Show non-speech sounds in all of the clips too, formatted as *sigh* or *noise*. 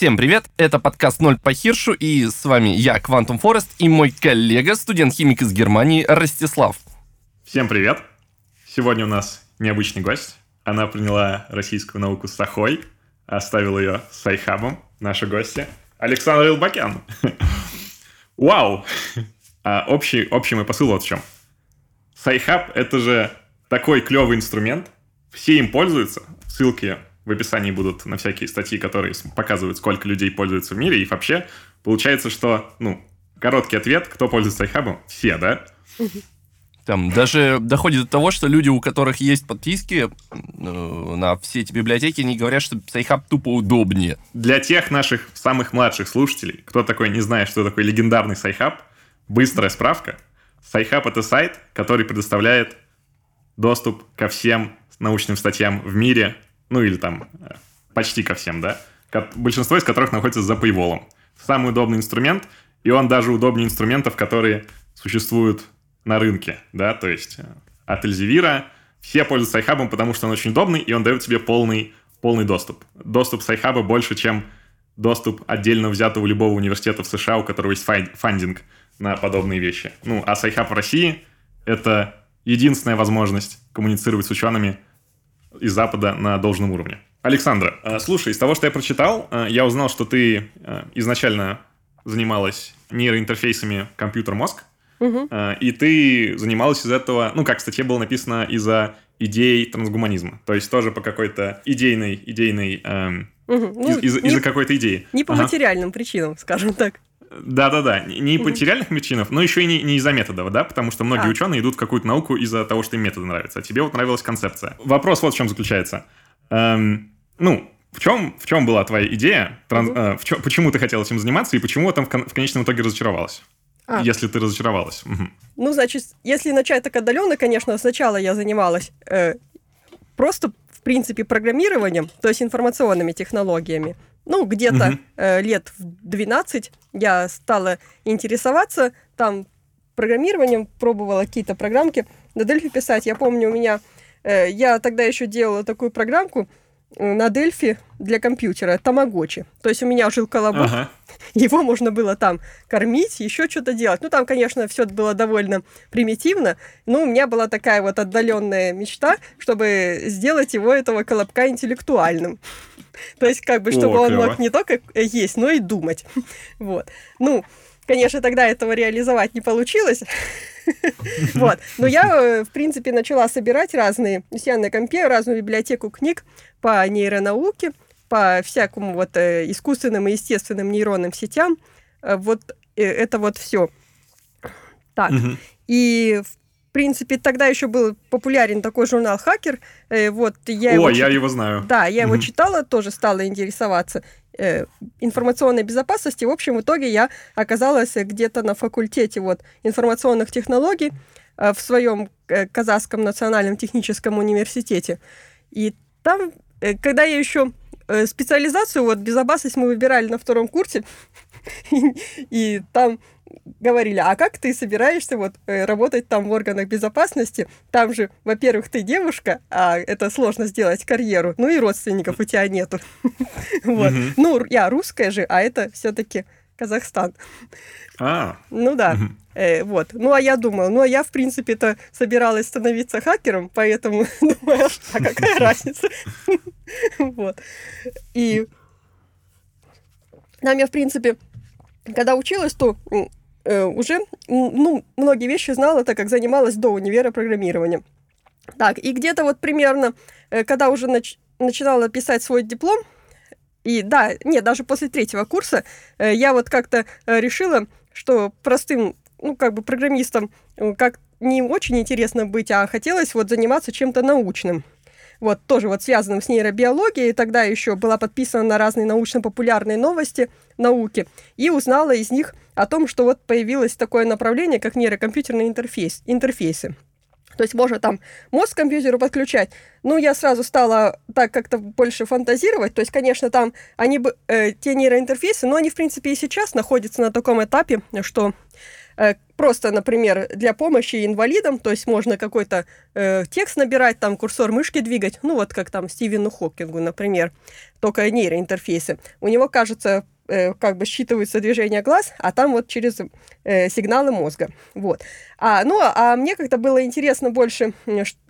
Всем привет, это подкаст «Ноль по Хиршу», и с вами я, Quantum Forest, и мой коллега, студент-химик из Германии, Ростислав. Всем привет! Сегодня у нас необычный гость. Она приняла российскую науку с сохой, оставила ее с Sci-Hub ом, наш гость. Александра Элбакян. *laughs* Вау! А общий, общий мой посыл вот в чем. Sci-Hub — это же такой клевый инструмент, все им пользуются, ссылки в описании будут на всякие статьи, которые показывают, сколько людей пользуются в мире, и вообще получается, что, ну, короткий ответ, кто пользуется Sci-Hub ом? Все, да? Там даже доходит до того, что люди, у которых есть подписки э, на все эти библиотеки, они говорят, что Sci-Hub тупо удобнее. Для тех наших самых младших слушателей, кто такой не знает, что такое легендарный Sci-Hub, быстрая справка. Sci-Hub — это сайт, который предоставляет доступ ко всем научным статьям в мире, ну или там э, почти ко всем, да, большинство из которых находится за paywall. Самый удобный инструмент, и он даже удобнее инструментов, которые существуют на рынке, да, то есть э, от Elsevier все пользуются Sci-Hub, потому что он очень удобный, и он дает тебе полный, полный доступ. Доступ Sci-Hub больше, чем доступ отдельно взятого любого университета в США, у которого есть funding на подобные вещи. Ну, а iHub в России — это единственная возможность коммуницировать с учеными из Запада на должном уровне. Александра, э, слушай, из того, что я прочитал, э, я узнал, что ты изначально занималась нейроинтерфейсами компьютер-мозг, Угу. И ты занималась из этого, ну, как в статье было написано, из-за идей трансгуманизма. То есть тоже по какой-то идейной, идейной, эм, угу. ну, из, из, из-за какой-то идеи. Не по ага. материальным причинам, скажем так. Да-да-да, не по материальных причинам, но еще и не, не из-за методов, да, потому что многие а. ученые идут в какую-то науку из-за того, что им методы нравятся, а тебе вот нравилась концепция. Вопрос вот в чем заключается. Эм, ну, в чем, в чем была твоя идея, транс, э, в чем, почему ты хотела этим заниматься и почему там в, кон- в конечном итоге разочаровалась? А. Если ты разочаровалась. Угу. Ну, значит, если начать так отдаленно, конечно, сначала я занималась э, просто, в принципе, программированием, то есть информационными технологиями. Ну, где-то угу. э, лет в 12 я стала интересоваться там программированием, пробовала какие-то программки на Delphi писать. Я помню, у меня... Э, я тогда еще делала такую программку, на Дельфи для компьютера Тамагочи. То есть у меня жил колобок, ага. Его можно было там кормить, еще что-то делать. Ну, там, конечно, все было довольно примитивно, но у меня была такая вот отдаленная мечта, чтобы сделать его, этого колобка, интеллектуальным. То есть, как бы, чтобы О, он мог не только есть, но и думать. Вот. Ну, конечно, тогда этого реализовать не получилось. *laughs* Вот. Но я, э, в принципе, начала собирать разные, у себя на компе, разную библиотеку книг по нейронауке, по всякому вот э, искусственным и естественным нейронным сетям. Э, вот это вот все. Так. И, в принципе, тогда еще был популярен такой журнал «Хакер». Вот, я О, его я чит... его знаю. Да, я его читала, тоже стала интересоваться э, информационной безопасности. В общем, в итоге я оказалась где-то на факультете вот, информационных технологий э, в своем э, Казахском национальном техническом университете. И там, э, когда я еще э, специализацию, вот безопасность мы выбирали на втором курсе, *laughs* и там говорили, а как ты собираешься вот э, работать там в органах безопасности? Там же, во-первых, ты девушка, а это сложно сделать карьеру, ну и родственников у тебя нету. *laughs* Вот. Ну, я русская же, а это все-таки Казахстан. А. Ну да. Э, вот. Ну, а я думала, ну, а я, в принципе-то, собиралась становиться хакером, поэтому *laughs* думаю, а какая *laughs* разница? *laughs* Вот. И нам я, в принципе, когда училась, то э, уже ну, многие вещи знала, так как занималась до универа программированием. Так, и где-то вот примерно, э, когда уже нач- начинала писать свой диплом, и да, нет, даже после третьего курса э, я вот как-то э, решила, что простым, ну, как бы программистом как не очень интересно быть, а хотелось вот заниматься чем-то научным вот тоже вот связанным с нейробиологией. Тогда еще была подписана на разные научно-популярные новости науки и узнала из них о том, что вот появилось такое направление, как нейрокомпьютерные интерфейс, интерфейсы. То есть можно там мозг к компьютеру подключать. Ну, я сразу стала так как-то больше фантазировать. То есть, конечно, там они бы, э, те нейроинтерфейсы, но они, в принципе, и сейчас находятся на таком этапе, что э, просто, например, для помощи инвалидам, то есть можно какой-то э, текст набирать, там курсор мышки двигать, ну вот как там Стивену Хокингу, например, только нейроинтерфейсы. У него, кажется, э, как бы считываются движения глаз, а там вот через э, сигналы мозга. Вот. А, ну, а мне как-то было интересно больше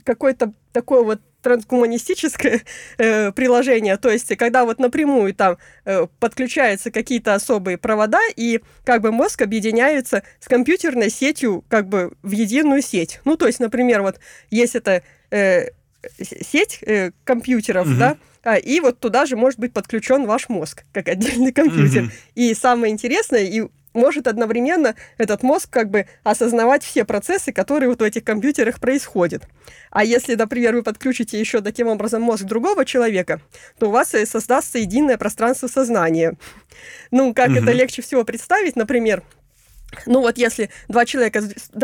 какой-то такой вот трансгуманистическое э, приложение, то есть когда вот напрямую там э, подключаются какие-то особые провода, и как бы мозг объединяется с компьютерной сетью как бы в единую сеть. Ну, то есть, например, вот есть это э, сеть э, компьютеров, угу. да, а, и вот туда же может быть подключен ваш мозг, как отдельный компьютер. Угу. И самое интересное, и может одновременно этот мозг как бы осознавать все процессы, которые вот в этих компьютерах происходят. А если, например, вы подключите еще таким образом мозг другого человека, то у вас создастся единое пространство сознания. Ну, как угу. это легче всего представить, например, ну вот если два человека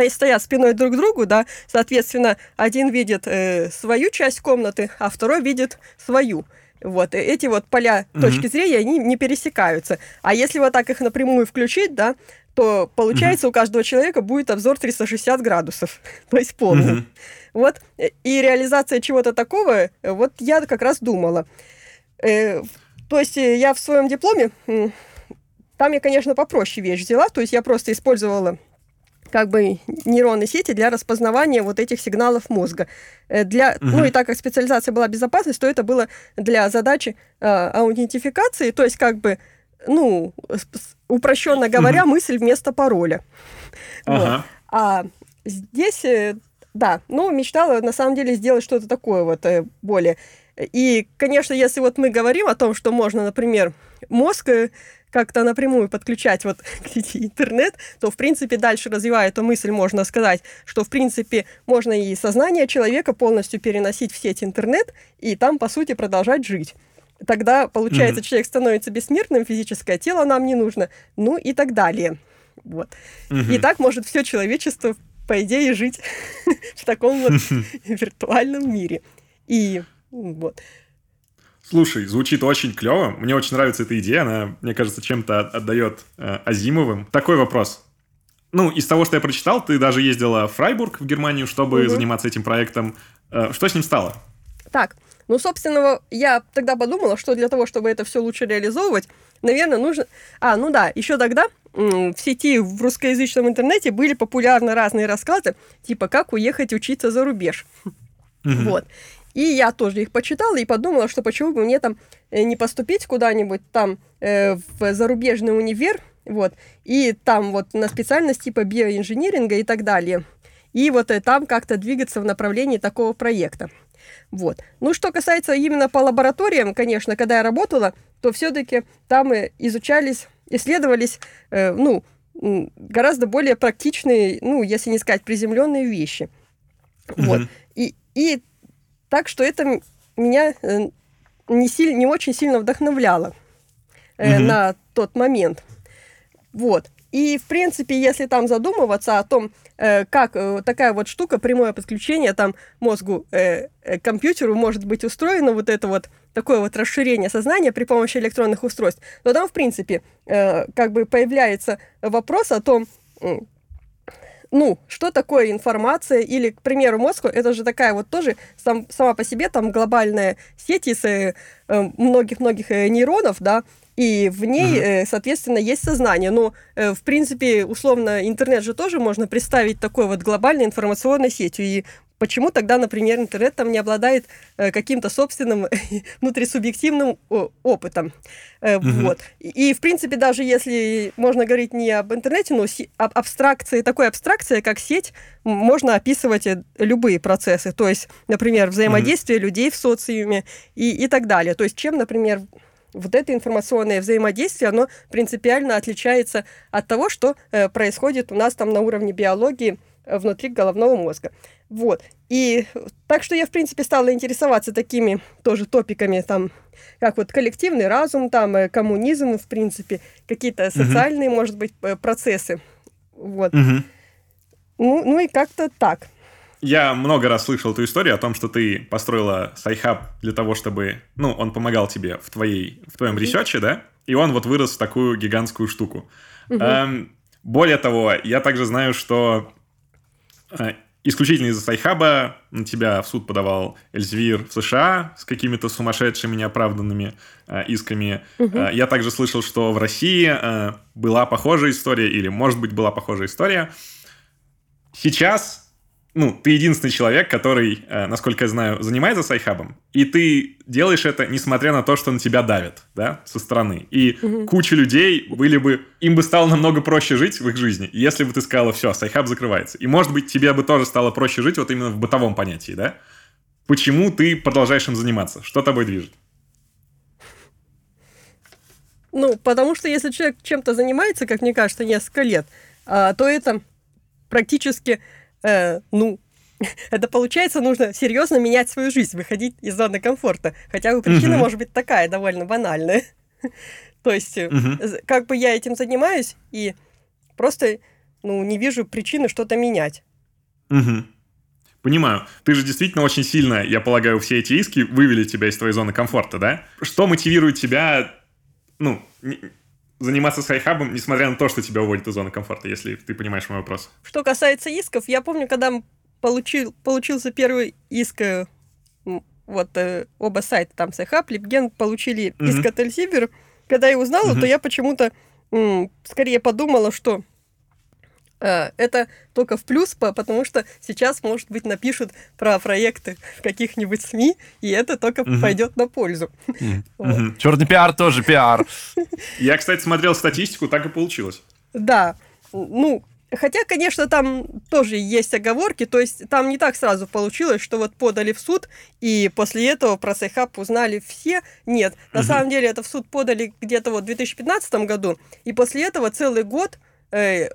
стоят спиной друг к другу, да, соответственно, один видит э, свою часть комнаты, а второй видит свою. Вот, эти вот поля mm-hmm. точки зрения, они не пересекаются. А если вот так их напрямую включить, да, то получается mm-hmm. у каждого человека будет обзор 360 градусов, *laughs* то есть полный. Mm-hmm. Вот, и реализация чего-то такого, вот я как раз думала. Э, то есть я в своем дипломе, там я, конечно, попроще вещь взяла, то есть я просто использовала как бы нейронные сети для распознавания вот этих сигналов мозга. Э, для, угу. Ну и так как специализация была безопасность, то это было для задачи э, аутентификации, то есть как бы, ну, упрощенно говоря, угу. мысль вместо пароля. Ага. Вот. А здесь, э, да, ну, мечтала на самом деле сделать что-то такое вот э, более. И, конечно, если вот мы говорим о том, что можно, например, мозг как-то напрямую подключать вот к *laughs* сети интернет, то, в принципе, дальше развивая эту мысль, можно сказать, что, в принципе, можно и сознание человека полностью переносить в сеть интернет и там, по сути, продолжать жить. Тогда, получается, mm-hmm. человек становится бессмертным, физическое тело нам не нужно, ну и так далее. Вот. Mm-hmm. И так может все человечество, по идее, жить *laughs* в таком вот *laughs* виртуальном мире. И вот. Слушай, звучит очень клево. Мне очень нравится эта идея. Она, мне кажется, чем-то отдает э, Азимовым. Такой вопрос. Ну, из того, что я прочитал, ты даже ездила в Фрайбург, в Германию, чтобы угу. заниматься этим проектом. Э, что с ним стало? Так, ну, собственно, я тогда подумала, что для того, чтобы это все лучше реализовывать, наверное, нужно... А, ну да, еще тогда в сети в русскоязычном интернете были популярны разные рассказы, типа «Как уехать учиться за рубеж». Угу. Вот. И я тоже их почитала и подумала, что почему бы мне там э, не поступить куда-нибудь там э, в зарубежный универ, вот, и там вот на специальность типа биоинжиниринга и так далее. И вот э, там как-то двигаться в направлении такого проекта. Вот. Ну, что касается именно по лабораториям, конечно, когда я работала, то все-таки там э, изучались, исследовались, э, ну, гораздо более практичные, ну, если не сказать приземленные вещи. Mm-hmm. Вот. И, и так что это меня э, не, сильно, не очень сильно вдохновляло mm-hmm. на тот момент. Вот. И, в принципе, если там задумываться о том, э, как такая вот штука, прямое подключение там мозгу, э, компьютеру может быть устроено, вот это вот такое вот расширение сознания при помощи электронных устройств, то там, в принципе, как бы появляется вопрос о том, ну, что такое информация, или, к примеру, мозг, это же такая вот тоже сам, сама по себе там глобальная сеть из э, многих-многих э, нейронов, да, и в ней, uh-huh. соответственно, есть сознание. Но, в принципе, условно, интернет же тоже можно представить такой вот глобальной информационной сетью. И Почему тогда, например, интернет там не обладает э, каким-то собственным *laughs* внутрисубъективным опытом? Угу. Вот. И, в принципе, даже если можно говорить не об интернете, но об абстракции, такой абстракции, как сеть, можно описывать любые процессы. То есть, например, взаимодействие угу. людей в социуме и, и так далее. То есть, чем, например, вот это информационное взаимодействие, оно принципиально отличается от того, что э, происходит у нас там на уровне биологии внутри головного мозга. Вот. И так что я, в принципе, стала интересоваться такими тоже топиками, там, как вот коллективный разум, там, э, коммунизм, в принципе, какие-то социальные, угу. может быть, процессы. Вот. Угу. Ну, ну и как-то так. Я много раз слышал эту историю о том, что ты построила Sci-Hub для того, чтобы, ну, он помогал тебе в твоей, в твоем research е, да? И он вот вырос в такую гигантскую штуку. Угу. Эм, Более того, я также знаю, что э, исключительно из-за Sci-Hub а на тебя в суд подавал Эльзвир в США с какими-то сумасшедшими неоправданными э, исками. Угу. Э, я также слышал, что в России э, была похожая история, или, может быть, была похожая история. Сейчас ну, ты единственный человек, который, э, насколько я знаю, занимается Sci-Hub ом, и ты делаешь это, несмотря на то, что на тебя давят, да, со стороны. И угу. куча людей были бы, им бы стало намного проще жить в их жизни, если бы ты сказала, все, Sci-Hub закрывается. И, может быть, тебе бы тоже стало проще жить вот именно в бытовом понятии, да? Почему ты продолжаешь им заниматься? Что тобой движет? Ну, потому что если человек чем-то занимается, как мне кажется, несколько лет, а, то это практически э, ну, *laughs* это получается, нужно серьезно менять свою жизнь, выходить из зоны комфорта. Хотя причина угу. может быть такая, довольно банальная. *laughs* То есть, угу. как бы я этим занимаюсь, и просто ну, не вижу причины что-то менять. Угу. Понимаю. Ты же действительно очень сильно, я полагаю, все эти иски вывели тебя из твоей зоны комфорта, да? Что мотивирует тебя, ну, заниматься Sci-Hub ом, несмотря на то, что тебя уводит из зоны комфорта, если ты понимаешь мой вопрос. Что касается исков, я помню, когда получил, получился первый иск, э, вот э, оба сайта, там Sci-Hub, LibGen, получили угу. иск от Эльсибер. Когда я узнала, mm-hmm. то я почему-то м, скорее подумала, что это только в плюс, потому что сейчас, может быть, напишут про проекты в каких-нибудь СМИ, и это только угу. пойдет на пользу. Угу. *laughs* Вот. Черный пиар тоже пиар. *laughs* Я, кстати, смотрел статистику, так и получилось. Да. Ну, Хотя, конечно, там тоже есть оговорки, то есть там не так сразу получилось, что вот подали в суд, и после этого про Sci-Hub узнали все. Нет, на угу. самом деле это в суд подали где-то вот в 2015 году, и после этого целый год э,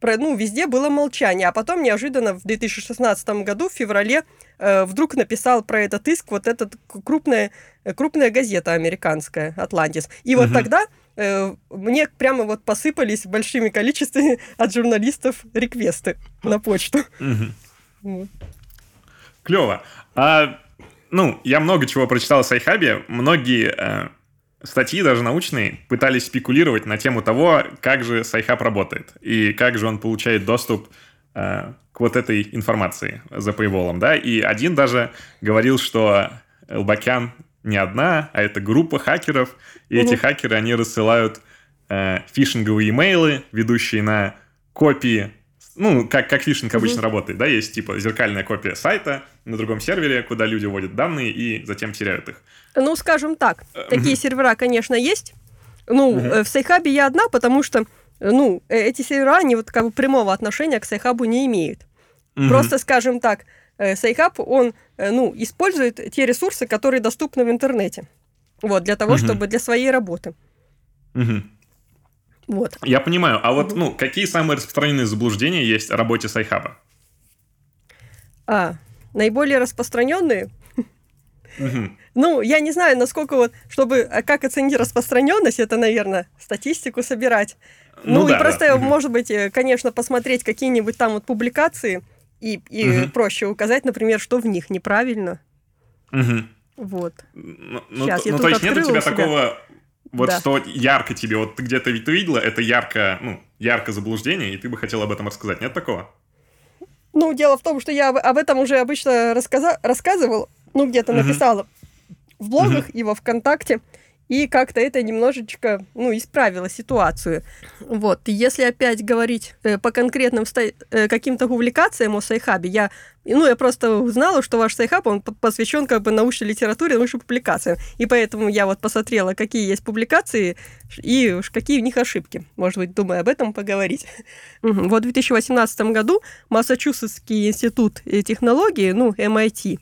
про, ну, везде было молчание. А потом неожиданно в 2016 году, в феврале, э, вдруг написал про этот иск вот эта крупная, крупная газета американская, «Atlantic». И вот угу. тогда э, мне прямо вот посыпались большими количествами *laughs* от журналистов request ы на почту. Угу. Клево. А, ну, я много чего прочитал о Sci-Hub е. Многие... Э статьи, даже научные, пытались спекулировать на тему того, как же Sci-Hub работает и как же он получает доступ э, к вот этой информации за paywall. Да? И один даже говорил, что Элбакян не одна, а это группа хакеров, и угу. эти хакеры, они рассылают э, фишинговые имейлы, ведущие на копии ну, как, как фишинг обычно mm-hmm. работает, да, есть типа зеркальная копия сайта на другом сервере, куда люди вводят данные и затем теряют их. Ну, скажем так, э, такие сервера, конечно, есть. Ну, mm-hmm. в Sci-Hub е я одна, потому что, ну, э, эти сервера, они вот как бы прямого отношения к Sci-Hub у не имеют. Просто, скажем так, Sci-Hub, он, ну, использует те ресурсы, которые доступны в интернете. Вот, для того, чтобы для своей работы. Вот. Я понимаю. А вот, ну, какие самые распространенные заблуждения есть о работе Sci-Hub а? А, наиболее распространенные? Ну, я не знаю, насколько вот, чтобы, а как оценить распространенность, это, наверное, статистику собирать. Ну, ну да, и просто, да. может быть, э, конечно, посмотреть какие-нибудь там вот публикации и, и угу. проще указать, например, что в них неправильно. Угу. Вот. Ну, Сейчас, ну, я ну, то есть нет у тебя такого вот да. что ярко тебе, вот ты где-то ты видела, это ярко, ну, ярко заблуждение, и ты бы хотела об этом рассказать. Нет такого? Ну, дело в том, что я об этом уже обычно рассказа- рассказывал, ну, где-то написала в блогах и во ВКонтакте и как-то это немножечко, ну, исправило ситуацию. Вот, и если опять говорить э, по конкретным э, каким-то публикациям о Sci-Hub е, я, ну, я просто узнала, что ваш Sci-Hub, он посвящен как бы научной литературе, научным публикациям, и поэтому я вот посмотрела, какие есть публикации и уж какие в них ошибки. Может быть, думаю об этом поговорить. Вот в 2018 году Массачусетский институт технологии, ну, MIT,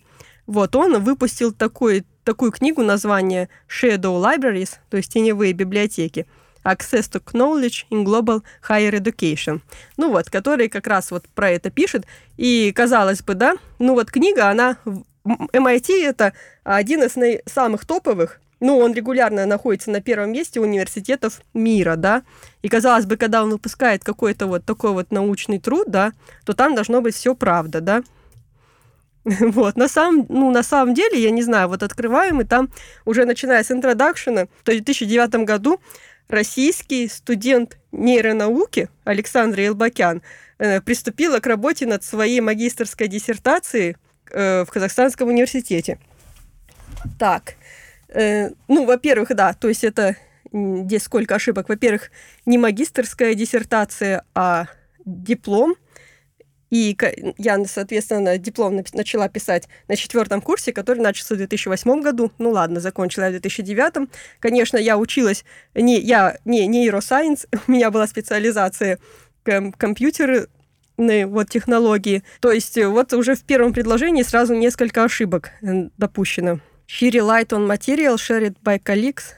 вот, он выпустил такой такую книгу название Shadow Libraries, то есть теневые библиотеки, Access to Knowledge in Global Higher Education. Ну вот, который как раз вот про это пишет. И казалось бы, да, ну вот книга, она... MIT это один из самых топовых ну, он регулярно находится на первом месте университетов мира, да, и казалось бы, когда он выпускает какой-то вот такой вот научный труд, да, то там должно быть все правда, да, *laughs* Вот, на самом, ну, на самом деле, я не знаю, вот открываем, и там уже начиная с интродакшена, в 2009 году российский студент нейронауки Александр Елбакян э, приступила к работе над своей магистрской диссертацией э, в Казахстанском университете. Так, э, ну, во-первых, да, то есть это здесь сколько ошибок. Во-первых, не магистрская диссертация, а диплом – и я, соответственно, диплом начала писать на четвертом курсе, который начался в 2008 году. Ну ладно, закончила я в 2009. Конечно, я училась не я не нейросайенс, *laughs* у меня была специализация компьютеры вот технологии. То есть э, вот уже в первом предложении сразу несколько ошибок э, допущено. She relied on material shared by colleagues.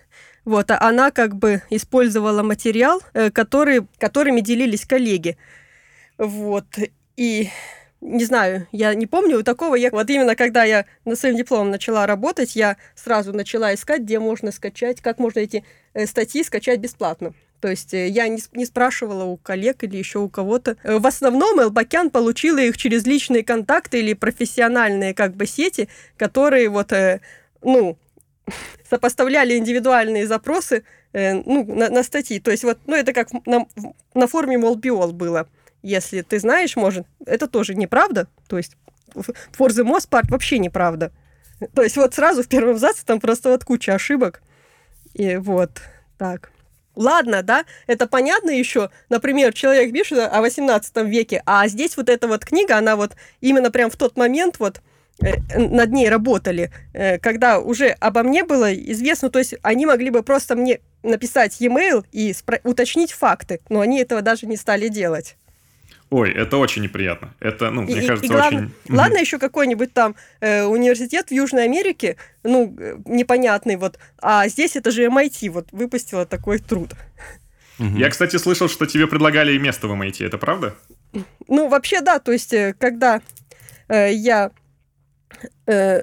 Вот, а она как бы использовала материал, э, который, которыми делились коллеги. Вот. И не знаю, я не помню такого. Я, вот именно когда я на своем дипломом начала работать, я сразу начала искать, где можно скачать, как можно эти э, статьи скачать бесплатно. То есть э, я не, не спрашивала у коллег или еще у кого-то. Э, в основном Элбакян получила их через личные контакты или профессиональные как бы сети, которые вот, ну, *laughs* сопоставляли индивидуальные запросы ну, на, на статьи. То есть вот, ну, это как на, на форуме Молбиол было если ты знаешь, может, это тоже неправда. То есть for the most part вообще неправда. То есть вот сразу в первом абзаце там просто вот куча ошибок. И вот так. Ладно, да, это понятно еще. Например, человек пишет о 18 веке, а здесь вот эта вот книга, она вот именно прям в тот момент вот э, над ней работали, э, когда уже обо мне было известно, то есть они могли бы просто мне написать e-mail и уточнить факты, но они этого даже не стали делать. Ой, это очень неприятно. Это, ну, и, мне кажется, и главное, очень... Ладно еще какой-нибудь там э, университет в Южной Америке, ну, э, непонятный вот, а здесь это же MIT вот выпустила такой труд. Я, кстати, слышал, что тебе предлагали место в MIT, это правда? Ну, вообще, да, то есть, э, когда э, я... Э,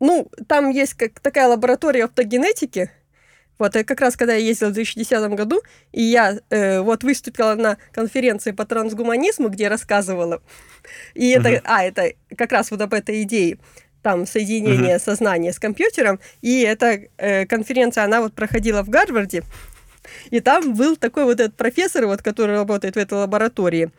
ну, там есть как такая лаборатория оптогенетики, вот, как раз когда я ездила в 2010 году, и я э, вот выступила на конференции по трансгуманизму, где рассказывала, и это, uh-huh. а, это как раз вот об этой идее, там, соединение uh-huh. сознания с компьютером, и эта э, конференция, она вот проходила в Гарварде, и там был такой вот этот профессор, вот, который работает в этой лаборатории.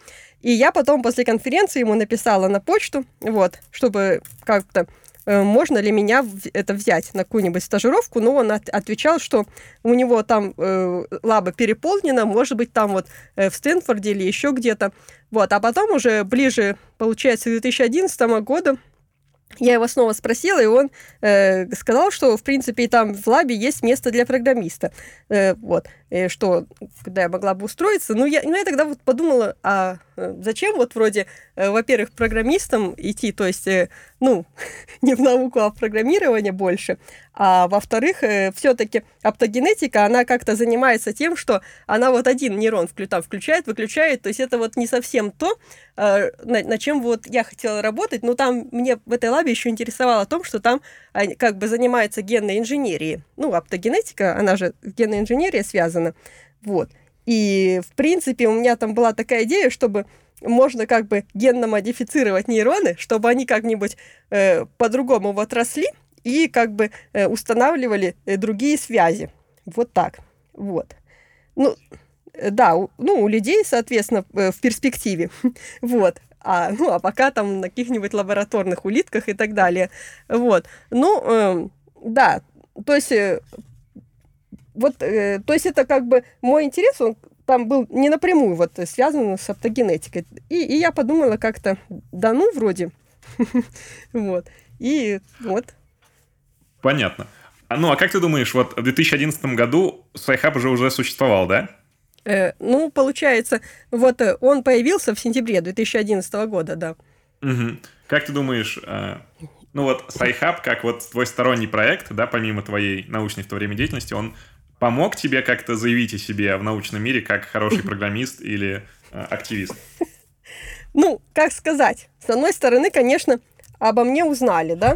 И я потом после конференции ему написала на почту, вот, чтобы как-то можно ли меня это взять на какую-нибудь стажировку, но он от, отвечал, что у него там э, лаба переполнена, может быть, там вот э, в Стэнфорде или еще где-то. Вот, а потом уже ближе, получается, к 2011 году я его снова спросила, и он э, сказал, что, в принципе, там в лабе есть место для программиста. Э, вот, и что, куда я могла бы устроиться. Ну, я, ну, я тогда вот подумала, а э, зачем вот вроде, э, во-первых, программистам идти, то есть, э, ну, *laughs* не в науку, а в программирование больше, а во-вторых, э, все-таки оптогенетика, она как-то занимается тем, что она вот один нейрон там включает, выключает, то есть это вот не совсем то, э, на, на чем вот я хотела работать, но там мне в этой лабе еще интересовало о том, что там как бы занимается генной инженерией. Ну, оптогенетика, она же с генной инженерией связана. Вот. И, в принципе, у меня там была такая идея, чтобы можно как бы генно модифицировать нейроны, чтобы они как-нибудь э, по-другому вот росли, и как бы э, устанавливали э, другие связи. Вот так. Вот. Ну, э, да, у, ну, у людей, соответственно, в перспективе. *laughs* вот. А, ну, а пока там на каких-нибудь лабораторных улитках и так далее. Вот. Ну, э, да, то есть, э, вот, э, то есть это как бы мой интерес, он там был не напрямую вот связан с оптогенетикой. И, и я подумала как-то, да ну, вроде. *laughs* вот. И вот. Понятно. А, ну, а как ты думаешь, вот в 2011 году SciHub уже уже существовал, да? Э, ну, получается, вот э, он появился в сентябре 2011 года, да. Угу. Как ты думаешь, э, ну вот Sci-Hub, как вот твой сторонний проект, да, помимо твоей научной в то время деятельности, он помог тебе как-то заявить о себе в научном мире как хороший программист или э, активист? *laughs* Ну, как сказать, с одной стороны, конечно, обо мне узнали, да,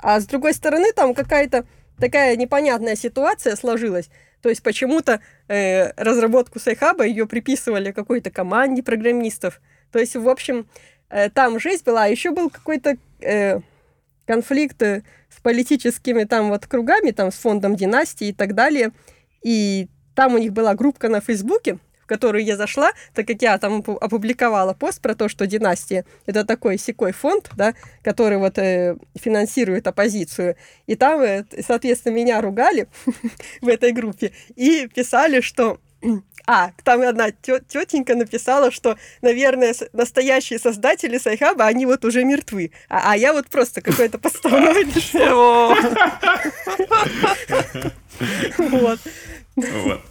а с другой стороны, там какая-то такая непонятная ситуация сложилась. То есть почему-то э, разработку Sci-Hub а ее приписывали какой-то команде программистов. То есть, в общем, э, там жизнь была, а еще был какой-то э, конфликт с политическими там вот кругами, там с фондом династии и так далее. И там у них была группка на Фейсбуке, в которую я зашла, так как я там опубликовала пост про то, что «Династия» — это такой секой фонд, да, который вот э, финансирует оппозицию. И там, э, соответственно, меня ругали *laughs* в этой группе и писали, что *clears throat* а, там одна тетенька написала, что, наверное, настоящие создатели Sci-Hub а, они вот уже мертвы. А, а я вот просто какой-то подставной Чего? *laughs* *laughs* Вот. Вот.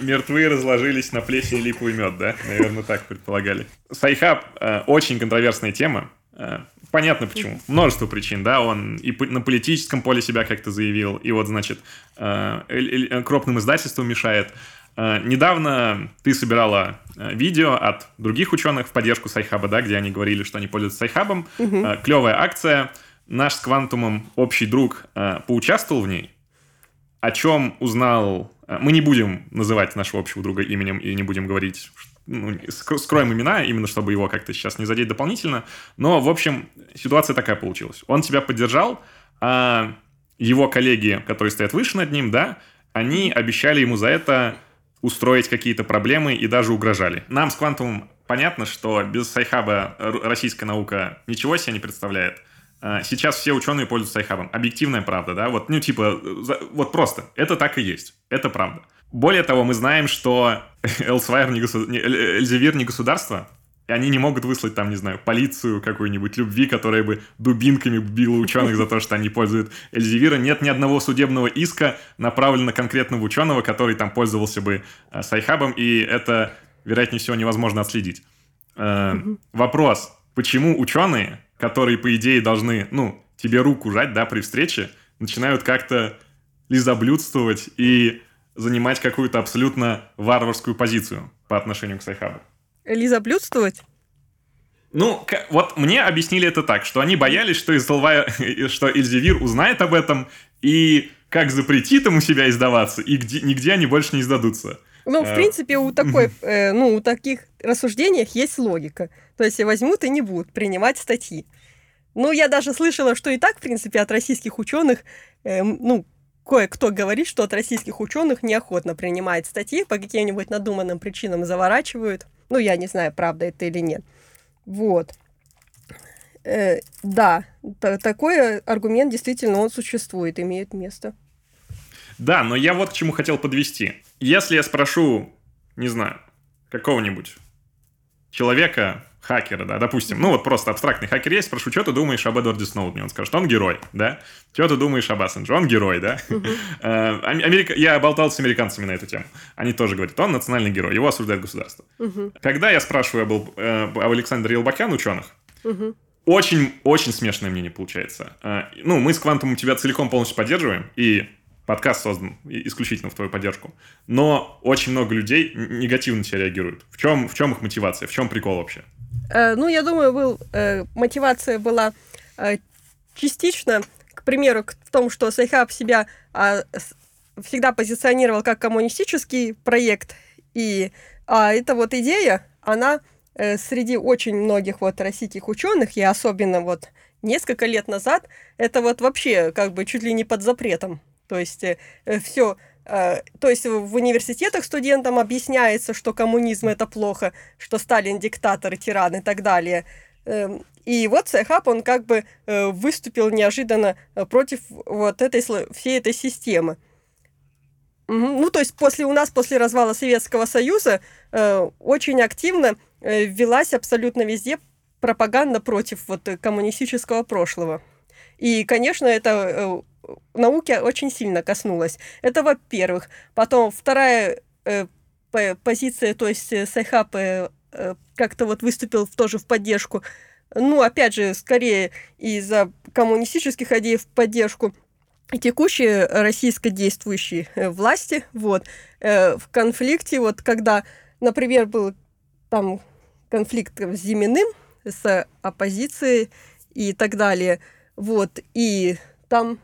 Мертвые разложились на плесень липовый мед, да? Наверное, так предполагали. Sci-Hub э, очень контроверсная тема. Э, понятно почему. Множество причин, да. Он и на политическом поле себя как-то заявил, и вот, значит, э, крупным издательствам мешает. Э, недавно ты собирала э, видео от других ученых в поддержку Сайхаба, да, где они говорили, что они пользуются Сайхабом. Угу. Клевая акция. Наш с Квантумом общий друг поучаствовал в ней. О чем узнал... Мы не будем называть нашего общего друга именем и не будем говорить ну, скроем имена, именно чтобы его как-то сейчас не задеть дополнительно. Но, в общем, ситуация такая получилась. Он тебя поддержал, а его коллеги, которые стоят выше над ним, да, они обещали ему за это устроить какие-то проблемы и даже угрожали. Нам с Квантумом понятно, что без Сайхаба российская наука ничего себе не представляет. А, сейчас все ученые пользуются Сайхабом. Объективная правда, да? Вот, ну, типа, вот просто. Это так и есть. Это правда. Более того, мы знаем, что *laughs* Элсвайр не. Эльзевир не государство, и они не могут выслать там, не знаю, полицию какую-нибудь любви, которая бы дубинками била ученых за то, что они пользуют Эльзевира. Нет ни одного судебного иска, направленного конкретно в ученого, который там пользовался бы э, Сайхабом, и это, вероятнее всего, невозможно отследить. Э, вопрос. Почему ученые, которые, по идее, должны, ну, тебе руку жать, да, при встрече, начинают как-то лизоблюдствовать и занимать какую-то абсолютно варварскую позицию по отношению к Сайхабу? лизоблюдствовать? Ну, вот мне объяснили это так, что они боялись, что, Излва... *laughs* что Эльзевир узнает об этом и как запретит ему себя издаваться, и где... нигде они больше не издадутся. Ну, в а... принципе, у такой, э, ну, у таких рассуждениях есть логика. То есть возьмут и не будут принимать статьи. Ну, я даже слышала, что и так, в принципе, от российских ученых, э, ну, кое-кто говорит, что от российских ученых неохотно принимает статьи, по каким-нибудь надуманным причинам заворачивают. Ну, я не знаю, правда это или нет. Вот. Э, да, такой аргумент действительно он существует, имеет место. Да, но я вот к чему хотел подвести. Если я спрошу, не знаю, какого-нибудь человека, хакера, да, допустим, ну вот просто абстрактный хакер есть, спрошу, что ты думаешь об Эдварде Сноудене? Он скажет, он герой, да? Что ты думаешь об Ассенже? Он герой, да? Э, Америка... Я болтал с американцами на эту тему. Они тоже говорят, он национальный герой, его осуждает государство. Когда я спрашиваю об, э, об Александре Элбакян, ученых, очень-очень смешное мнение получается. Э, ну, мы с Квантумом тебя целиком полностью поддерживаем, и подкаст создан исключительно в твою поддержку. Но очень много людей негативно на тебя реагируют. В чем, в чем их мотивация? В чем прикол вообще? Э, ну, я думаю, был, э, мотивация была э, частично, к примеру, в том, что Сайхаб себя э, всегда позиционировал как коммунистический проект, и а эта вот идея, она э, среди очень многих вот российских ученых, и особенно вот несколько лет назад, это вот вообще как бы чуть ли не под запретом. То есть э, все Э, то есть в университетах студентам объясняется, что коммунизм это плохо, что Сталин диктатор, тиран и так далее. Эм, и вот Сайхаб, он как бы э, выступил неожиданно э, против вот этой, всей этой системы. Ну, то есть после у нас, после развала Советского Союза, очень активно велась абсолютно везде пропаганда против вот коммунистического прошлого. И, конечно, это науки очень сильно коснулась. Это во-первых. Потом вторая э, позиция, то есть э, Сайхаб э, как-то вот выступил тоже в поддержку. Ну, опять же, скорее из-за коммунистических идей в поддержку текущей российско действующей э, власти, вот, э, в конфликте, вот, когда, например, был там конфликт с Зиминым, с оппозицией и так далее, вот, и там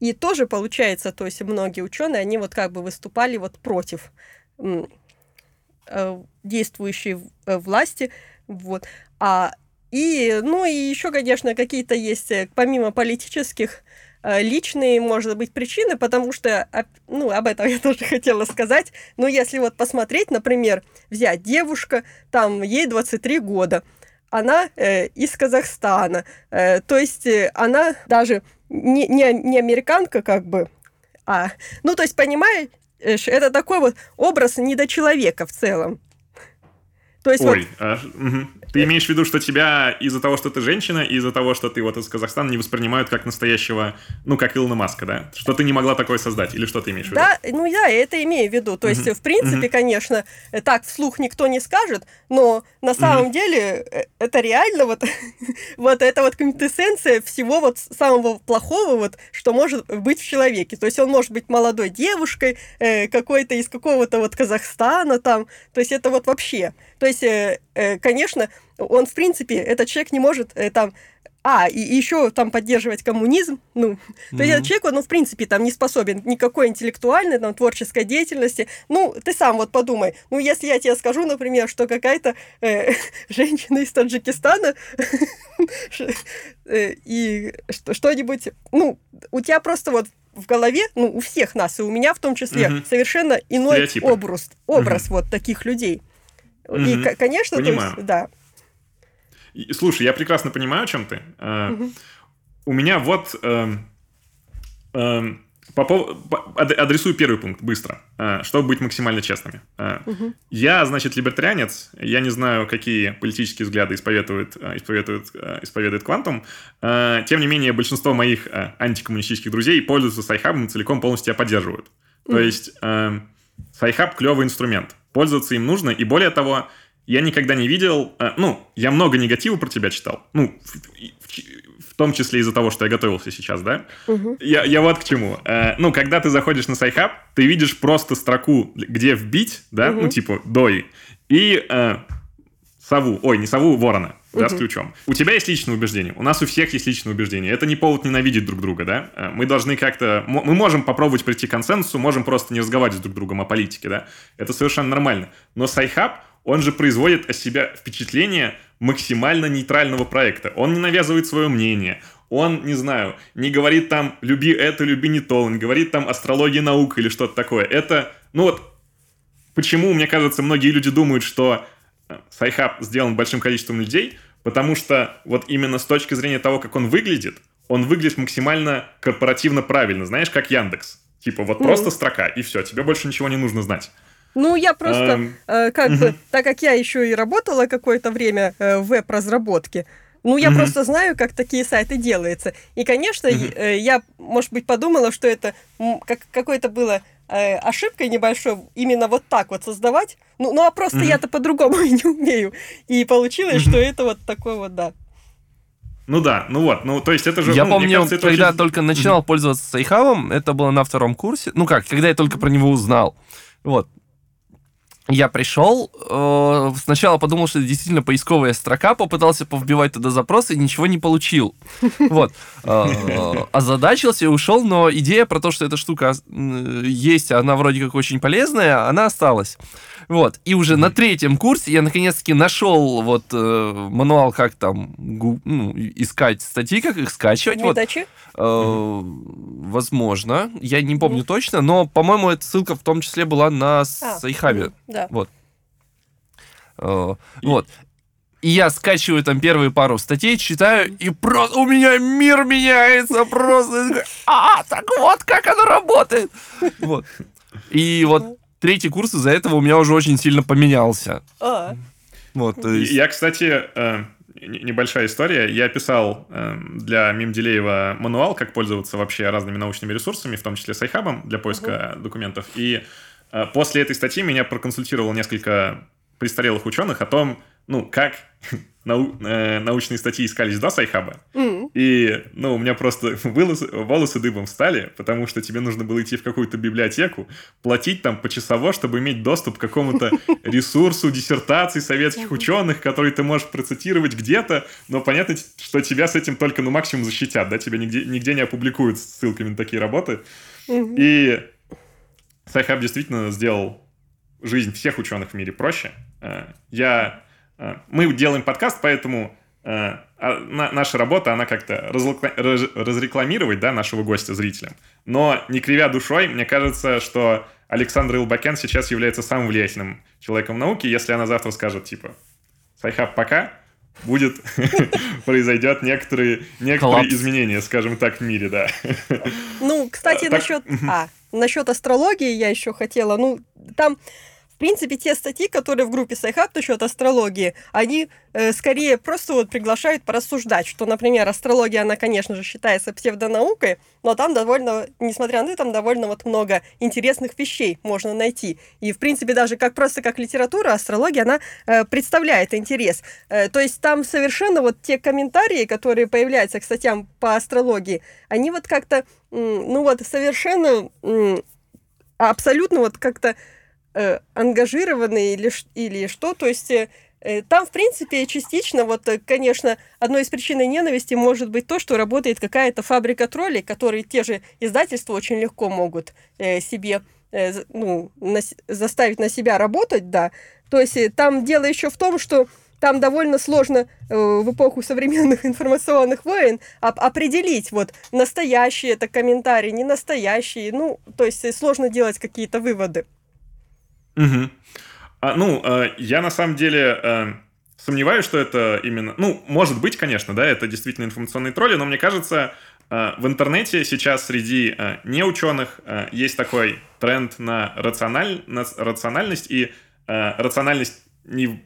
и тоже получается, то есть многие ученые, они вот как бы выступали вот против э, действующей э, власти, вот. А и, ну и еще, конечно, какие-то есть, э, помимо политических личные, может быть, причины, потому что, ну, об этом *laughs* я тоже хотела сказать, но если вот посмотреть, например, взять девушка, там, ей 23 года, она э, из Казахстана, э, то есть она даже не, не, не американка, как бы, а, ну, то есть, понимаешь, это такой вот образ недочеловека в целом. То есть Ой, вот... а, угу. ты имеешь в виду, что тебя из-за того, что ты женщина, и из-за того, что ты вот из Казахстана, не воспринимают как настоящего, ну, как Илона Маска, да? Что ты не могла такое создать, или что ты имеешь в виду? Да, ну, я это имею в виду. То есть, в принципе, конечно, так вслух никто не скажет, но на самом деле э, это реально вот, *laughs* вот это вот квинтэссенция всего вот самого плохого вот, что может быть в человеке. То есть, он может быть молодой девушкой, э, какой-то из какого-то вот Казахстана там, то есть, это вот вообще. То есть, э, э, конечно, он, в принципе, этот человек не может э, там а, и, еще там поддерживать коммунизм, ну, mm-hmm. то есть этот человек, он, ну, в принципе, там не способен никакой интеллектуальной, там, творческой деятельности. Ну, ты сам вот подумай, ну, если я тебе скажу, например, что какая-то э, *laughs* женщина из Таджикистана *laughs* и что-нибудь, ну, у тебя просто вот в голове, ну, у всех нас, и у меня в том числе, совершенно иной образ, образ вот таких людей. Угу. И, конечно, Понимаю. то есть, да. И, слушай, я прекрасно понимаю, о чем ты. Угу. У меня вот... Э, э, по, по, адресую первый пункт быстро, э, чтобы быть максимально честными. Угу. Я, значит, либертарианец. Я не знаю, какие политические взгляды исповедует, исповедует, исповедует Квантум. Тем не менее, большинство моих антикоммунистических друзей пользуются Сайхабом целиком полностью тебя поддерживают. То есть Сайхаб клевый инструмент пользоваться им нужно. И более того, я никогда не видел... Э, ну, я много негатива про тебя читал. Ну, в, в, в том числе из-за того, что я готовился сейчас, да? Угу. Я, я вот к чему. Э, ну, когда ты заходишь на Сайхаб, ты видишь просто строку, где вбить, да, угу. ну, типа, DOI, и э, сову, ой, не сову, ворона. Здравствуй, учем. У тебя есть личное убеждение, у нас у всех есть личное убеждение. Это не повод ненавидеть друг друга, да? Э, мы должны как-то... Мы можем попробовать прийти к консенсусу, можем просто не разговаривать с друг другом о политике, да? Это совершенно нормально. Но Сайхаб, он же производит о себе впечатление максимально нейтрального проекта. Он не навязывает свое мнение, он, не знаю, не говорит там «люби это, люби не то», он говорит там «астрология наука» или что-то такое. Это, ну вот, почему, мне кажется, многие люди думают, что Сайхаб сделан большим количеством людей, потому что вот именно с точки зрения того, как он выглядит, он выглядит максимально корпоративно правильно. Знаешь, как Яндекс. Типа вот мм. просто строка, и все, тебе больше ничего не нужно знать. Ну, я просто, эм... э, как угу. бы, так как я еще и работала какое-то время э, в веб-разработке, ну, я угу. просто знаю, как такие сайты делаются. И, конечно, угу. э, я, может быть, подумала, что это как, какое-то было э, ошибкой небольшой именно вот так вот создавать. Ну, ну а просто mm-hmm. я-то по-другому *laughs* и не умею. И получилось, mm-hmm. что это вот такой вот, да. Ну да, ну вот, ну то есть это же... Я ну, помню, кажется, когда очень... только начинал mm-hmm. пользоваться Сайхавом, это было на втором курсе, ну как, когда я только про него узнал. Вот, я пришел, э, сначала подумал, что это действительно поисковая строка, попытался повбивать туда запросы и ничего не получил. *laughs* Вот. Э, озадачился и ушел, но идея про то, что эта штука есть, она вроде как очень полезная, она осталась. Вот. И уже на третьем курсе я наконец-таки нашел вот э, мануал, как там ну, искать статьи, как их скачивать. Вот. Э, возможно. Я не помню точно, но, по-моему, эта ссылка в том числе была на а, Сайхабе. Да. Вот. Э, вот. И я скачиваю там первые пару статей, читаю, и просто у меня мир меняется просто. А, так вот как оно работает. Вот. И вот третий курс из-за этого у меня уже очень сильно поменялся. А. Вот, то есть... Я, кстати, э, небольшая история. Я писал э, для Менделеева мануал, как пользоваться вообще разными научными ресурсами, в том числе Сайхабом для поиска угу. документов. И э, после этой статьи меня проконсультировал несколько престарелых ученых о том, ну, как *laughs* нау э, научные статьи искались до Sci-Hub а. Мм. И, ну, у меня просто волосы, волосы дыбом встали, потому что тебе нужно было идти в какую-то библиотеку, платить там почасово, чтобы иметь доступ к какому-то *laughs* ресурсу диссертаций советских ученых, которые ты можешь процитировать где-то, но понятно, что тебя с этим только, ну, максимум защитят, да, тебя нигде, нигде не опубликуют с ссылками на такие работы. Mm-hmm. И Сайхаб действительно сделал жизнь всех ученых в мире проще. Э, я... Э, мы делаем подкаст, поэтому э, а, на, наша работа, она как-то разрекламировать, да, нашего гостя зрителям. Но не кривя душой, мне кажется, что Александр Элбакян сейчас является самым влиятельным человеком науки. Если она завтра скажет, типа, Sci-Hub, пока, будет, *laughs* произойдет некоторые, некоторые изменения, скажем так, в мире, да. Ну, кстати, насчет... А, насчет астрологии я еще хотела. Ну, там в принципе, те статьи, которые в группе Sci-Hub насчет астрологии, они э, скорее просто вот приглашают порассуждать, что, например, астрология, она, конечно же, считается псевдонаукой, но там довольно, несмотря на это, там довольно вот много интересных вещей можно найти. И, в принципе, даже как просто как литература, астрология, она э, представляет интерес. Э, то есть там совершенно вот те комментарии, которые появляются к статьям по астрологии, они вот как-то, ну вот, совершенно абсолютно вот как-то э, ангажированы или, или что. То есть э, э, там, в принципе, частично, вот, э, конечно, одной из причин ненависти может быть то, что работает какая-то фабрика троллей, которые те же издательства очень легко могут э, себе э, ну, на, заставить на себя работать, да. То есть э, там дело еще в том, что там довольно сложно э, в эпоху современных *laughs* информационных войн оп- определить, вот, настоящие это комментарии, не настоящие, ну, то есть сложно делать какие-то выводы. Угу. А, ну, э, я на самом деле э, сомневаюсь, что это именно... Ну, может быть, конечно, да, это действительно информационные тролли, но мне кажется, э, в интернете сейчас среди э, неученых э, есть такой тренд на, рациональ... на рациональность, и э, рациональность не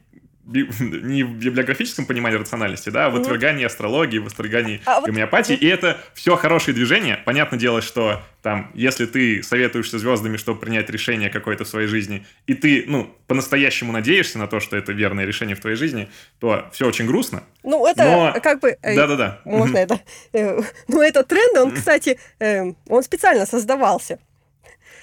*laughs* не в библиографическом понимании рациональности, да, а в отвергании астрологии, в отвергании а гомеопатии. Вот... И это все хорошие движения. Понятное дело, что там, если ты советуешься звездами, чтобы принять решение какое-то в своей жизни, и ты, ну, по-настоящему надеешься на то, что это верное решение в твоей жизни, то все очень грустно. Ну, это Но... как бы... Э, Да-да-да. Можно это... Э, *laughs* ну, это тренд, он, кстати, э, он специально создавался.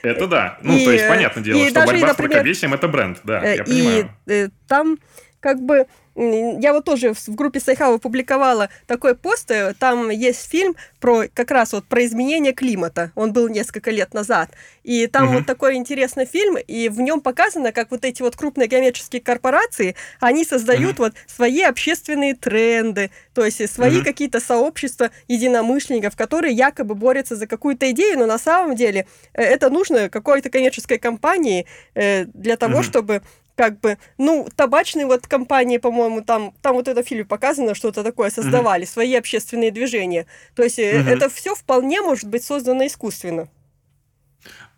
Это да. Ну, и, то есть, понятное дело, что борьба с мракобесием — это бренд, да, я понимаю. И там как бы я вот тоже в группе Sci-Hub а публиковала такой пост, э, там есть фильм про как раз вот про изменение климата, он был несколько лет назад, и там угу. вот такой интересный фильм, и в нем показано, как вот эти вот крупные коммерческие корпорации, они создают угу. вот свои общественные тренды, то есть свои угу. какие-то сообщества единомышленников, которые якобы борются за какую-то идею, но на самом деле э, это нужно какой-то коммерческой компании э, для того, угу. чтобы как бы, ну, табачные вот компании, по-моему, там, там вот это в фильме показано, что-то такое создавали, mm-hmm. свои общественные движения. То есть mm-hmm. это все вполне может быть создано искусственно.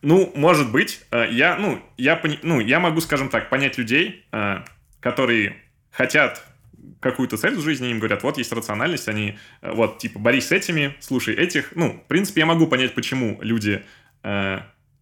Ну, может быть. Э, я, ну, я, ну, я могу, скажем так, понять людей, э, которые хотят какую-то цель в жизни, им говорят, вот есть рациональность, они вот, типа, борись с этими, слушай этих. Ну, в принципе, я могу понять, почему люди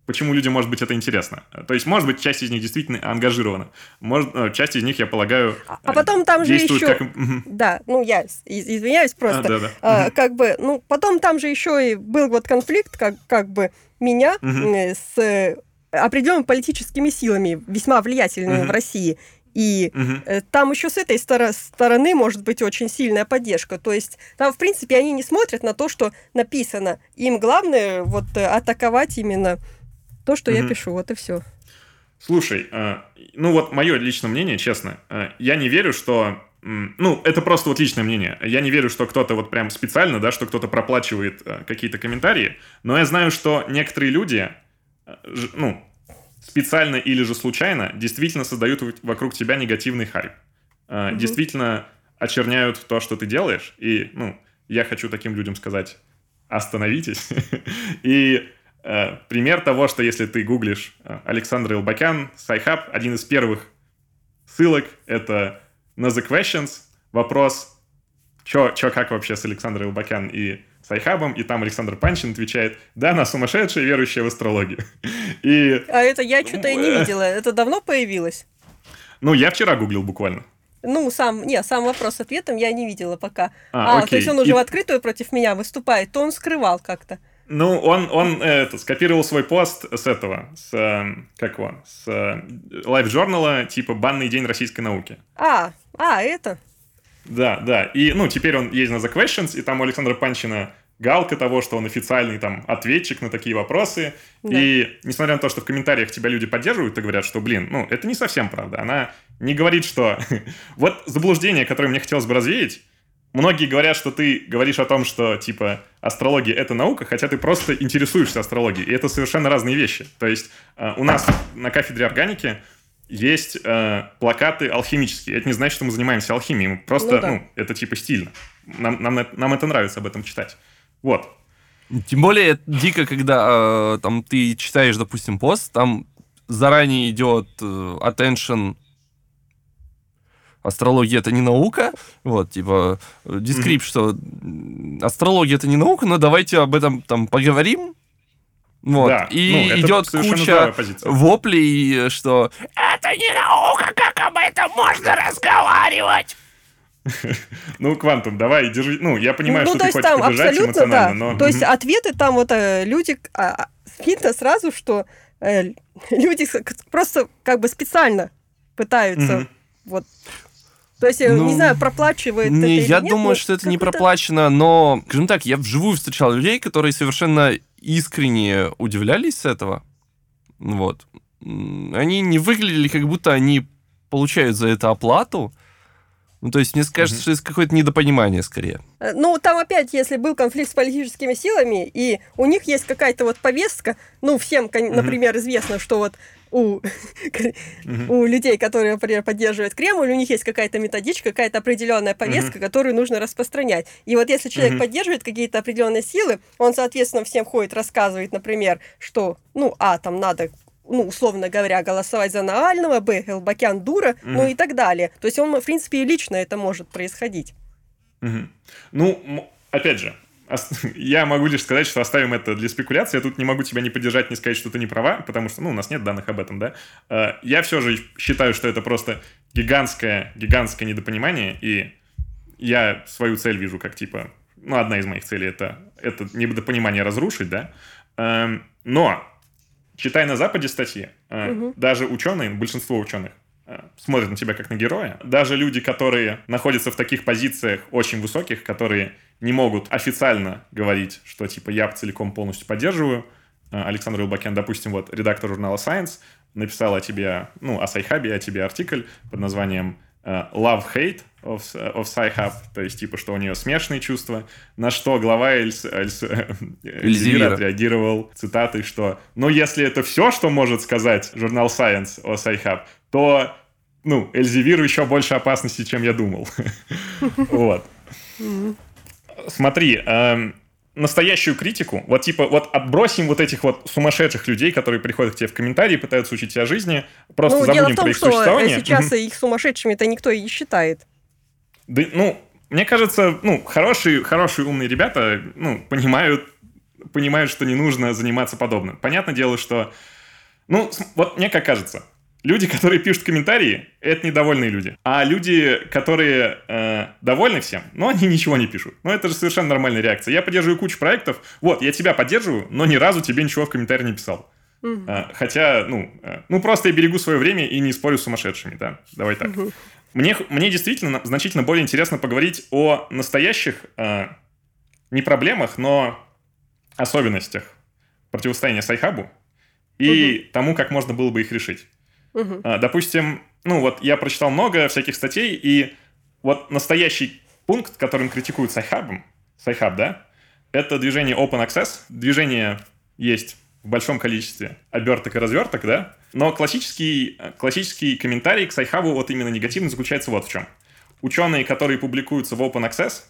почему людям, может быть, это интересно. То есть, может быть, часть из них действительно ангажирована. Может, э, часть из них, я полагаю, А потом там же еще... Как... Да, ну, я извиняюсь просто. А, да, да. А, как бы, ну, потом там же еще и был вот конфликт, как, как бы, меня угу. с э, определенными политическими силами, весьма влиятельными угу. в России. И угу. там еще с этой стороны может быть очень сильная поддержка. То есть там, в принципе, они не смотрят на то, что написано. Им главное вот атаковать именно то, что угу. я пишу, вот и все. Слушай, э, ну вот мое личное мнение, честно, э, я не верю, что ну, это просто вот личное мнение. Я не верю, что кто-то вот прям специально, да, что кто-то проплачивает э, какие-то комментарии, но я знаю, что некоторые люди, ну, специально или же случайно, действительно создают вокруг тебя негативный хайп. Угу. Действительно очерняют то, что ты делаешь. И, ну, я хочу таким людям сказать, остановитесь. *laughs* И пример того, что если ты гуглишь э, Александр Элбакян, Sci-Hub, один из первых ссылок — это на The Question, вопрос, чё, чё как вообще с Александром Элбакян и Sci-Hub ом, и там Александр Панчин отвечает, да, она сумасшедшая, верующая в астрологию. *laughs* И... А это я что-то и не э, видела, это давно появилось? Ну, я вчера гуглил буквально. Ну, сам, не, сам вопрос с ответом я не видела пока. А, а то есть он уже и... в открытую против меня выступает, то он скрывал как-то. Ну, он, он это, скопировал свой пост с этого, с, эм, как его, с лайв-журнала, типа «Банный день российской науки». А, а, это? Да, да. И, ну, теперь он есть на The Questions, и там у Александра Панчина галка того, что он официальный там ответчик на такие вопросы. Да. И несмотря на то, что в комментариях тебя люди поддерживают и говорят, что, блин, ну, это не совсем правда. Она не говорит, что... *laughs* вот заблуждение, которое мне хотелось бы развеять, многие говорят, что ты говоришь о том, что, типа, астрология — это наука, хотя ты просто интересуешься астрологией, и это совершенно разные вещи. То есть э, у нас на кафедре органики есть э, плакаты алхимические. Это не значит, что мы занимаемся алхимией. Мы просто, ну, да. ну это типа стильно. Нам, нам, нам это нравится об этом читать. Вот. Тем более дико, когда э, там ты читаешь, допустим, пост, там заранее идет э, attention астрология это не наука, вот, типа, дискрип, mm-hmm. что астрология это не наука, но давайте об этом там поговорим, вот. Да. И ну, идет куча воплей, что это не наука, как об этом можно разговаривать. *laughs* Ну, Квантум, давай, держи. Ну, я понимаю, ну, что ты хочешь там поддержать эмоционально, да. но... То есть ответы там вот э, люди... А, видно сразу, что э, *laughs* люди просто как бы специально пытаются вот то есть, ну, не знаю, проплачивает не, это Я нет, думаю, что это не проплачено, но, скажем так, я вживую встречал людей, которые совершенно искренне удивлялись с этого. Вот. Они не выглядели, как будто они получают за это оплату. Ну, то есть, мне кажется, mm-hmm. что это какое-то недопонимание скорее. Э, ну, там опять, если был конфликт с политическими силами, и у них есть какая-то вот повестка, ну, всем, например, mm-hmm. известно, что вот у, у людей, которые, например, поддерживают Кремль, у них есть какая-то методичка, какая-то определенная повестка, которую нужно распространять. И вот если человек поддерживает какие-то определенные силы, он, соответственно, всем ходит, рассказывает, например, что, ну, а, там надо ну, условно говоря, голосовать за Навального, б, Элбакян дура, mm-hmm. ну и так далее. То есть он, в принципе, и лично это может происходить. Mm-hmm. Ну, опять же, *laughs* я могу лишь сказать, что оставим это для спекуляции. Я тут не могу тебя не поддержать, не сказать, что ты не права, потому что, ну, у нас нет данных об этом, да. Э, я все же считаю, что это просто гигантское, гигантское недопонимание, и я свою цель вижу как, типа, ну, одна из моих целей это, это недопонимание разрушить, да. Эм, но, читая на Западе статьи, угу. даже ученые, большинство ученых, Э, смотрят на тебя как на героя. Даже люди, которые находятся в таких позициях очень высоких, которые не могут официально говорить, что типа я целиком полностью поддерживаю. Э, Александр Элбакян, допустим, вот редактор журнала Science, написал о тебе, ну, о Sci-Hub е, о тебе артикль под названием э, Love-Hate of, of Sci-Hub, то есть, типа, что у нее смешанные чувства, на что глава Эльс, Эльс, Эльзевира отреагировал цитатой, что «Ну, если это все, что может сказать журнал Science о Sci-Hub, то, ну, Эльзевиру еще больше опасности, чем я думал. *laughs* Вот. Смотри, эм, настоящую критику, вот типа, вот отбросим вот этих вот сумасшедших людей, которые приходят к тебе в комментарии, пытаются учить тебя жизни, просто ну, забудем про их что существование. сейчас их сумасшедшими-то никто и не считает. Да, ну, мне кажется, ну, хорошие, хорошие умные ребята, ну, понимают, понимают, что не нужно заниматься подобным. Понятное дело, что, ну, вот мне как кажется, Люди, которые пишут комментарии, это недовольные люди. А люди, которые э, довольны всем, но они ничего не пишут. Ну, это же совершенно нормальная реакция. Я поддерживаю кучу проектов. Вот, я тебя поддерживаю, но ни разу тебе ничего в комментарии не писал. Угу. Э, хотя, ну, э, ну, просто я берегу свое время и не спорю с сумасшедшими, да. Давай так. Угу. Мне, мне действительно значительно более интересно поговорить о настоящих э, не проблемах, но особенностях противостояния Sci-Hub у и угу. тому, как можно было бы их решить. Угу. Допустим, ну вот я прочитал много всяких статей, и вот настоящий пункт, которым критикуют Sci-Hub ом, Sci-Hub, да, это движение Open Access. Движение есть в большом количестве оберток и разверток, да, но классический, классический комментарий к Sci-Hub у вот именно негативный заключается вот в чем. Ученые, которые публикуются в Open Access,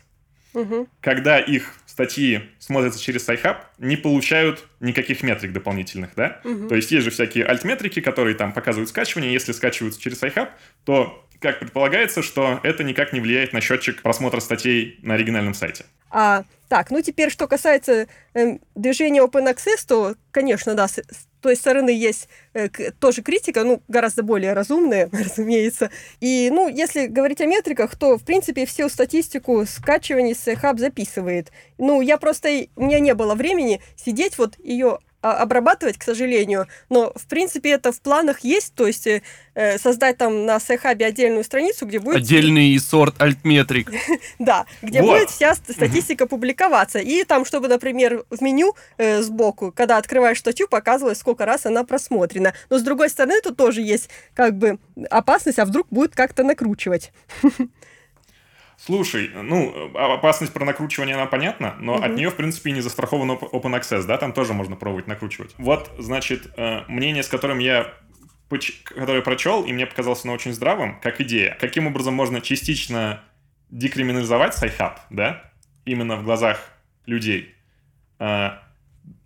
угу. когда их статьи смотрятся через SciHub, не получают никаких метрик дополнительных, да? Угу. То есть есть же всякие альтметрики, которые там показывают скачивание. Если скачиваются через SciHub, то, как предполагается, что это никак не влияет на счетчик просмотра статей на оригинальном сайте. А, так, ну теперь, что касается э, движения Open Access, то, конечно, да, с, с той стороны есть э, тоже критика, ну, гораздо более разумная, *laughs* разумеется. И, ну, если говорить о метриках, то, в принципе, всю статистику скачиваний Sci-Hub записывает. Ну, я просто, у меня не было времени сидеть вот ее обрабатывать, к сожалению. Но, в принципе, это в планах есть, то есть э, создать там на Sci-Hub е отдельную страницу, где будет... Отдельный сорт альтметрик. *laughs* Да, где будет вся статистика публиковаться. И там, чтобы, например, в меню э, сбоку, когда открываешь статью, показывалось, сколько раз она просмотрена. Но, с другой стороны, тут тоже есть как бы опасность, а вдруг будет как-то накручивать. *laughs* Слушай, ну, опасность про накручивание, она понятна, но угу. от нее, в принципе, не застрахован open access, да, там тоже можно пробовать накручивать. Вот, значит, э, мнение, с которым я который прочел, и мне показался оно очень здравым, как идея. Каким образом можно частично декриминализовать Sci-Hub, да, именно в глазах людей, э,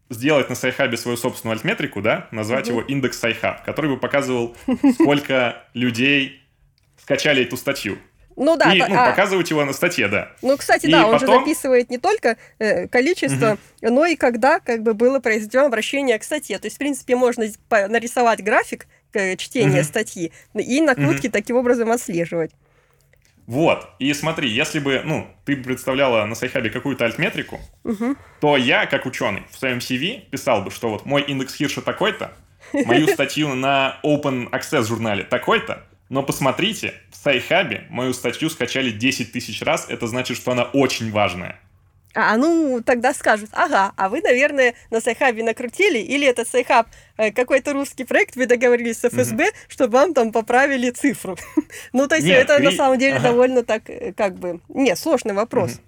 сделать на Sci-Hub е свою собственную альтметрику, да, назвать его индекс Sci-Hub, который бы показывал, сколько *laughs* людей скачали эту статью. Ну да. И ну, а, показывать его на статье, да. Ну, кстати, и да, он потом... же записывает не только э, количество, угу. но и когда как бы было произведено обращение к статье. То есть, в принципе, можно нарисовать график э, чтения угу. статьи и накрутки угу. таким образом отслеживать. Вот. И смотри, если бы, ну, ты представляла на Sci-Hub е какую-то альтметрику, угу. то я, как ученый, в своем CV писал бы, что вот мой индекс Хирша такой-то, мою статью на Open Access журнале такой-то, но посмотрите, в Sci-Hub е мою статью скачали 10 тысяч раз, это значит, что она очень важная. А, ну, тогда скажут, ага, а вы, наверное, на Sci-Hub е накрутили, или этот Sci-Hub э, какой-то русский проект, вы договорились с ФСБ, мм чтобы вам там поправили цифру. *laughs* ну, то есть Нет, это кри... на самом деле ага. довольно так, э, как бы, не, сложный вопрос.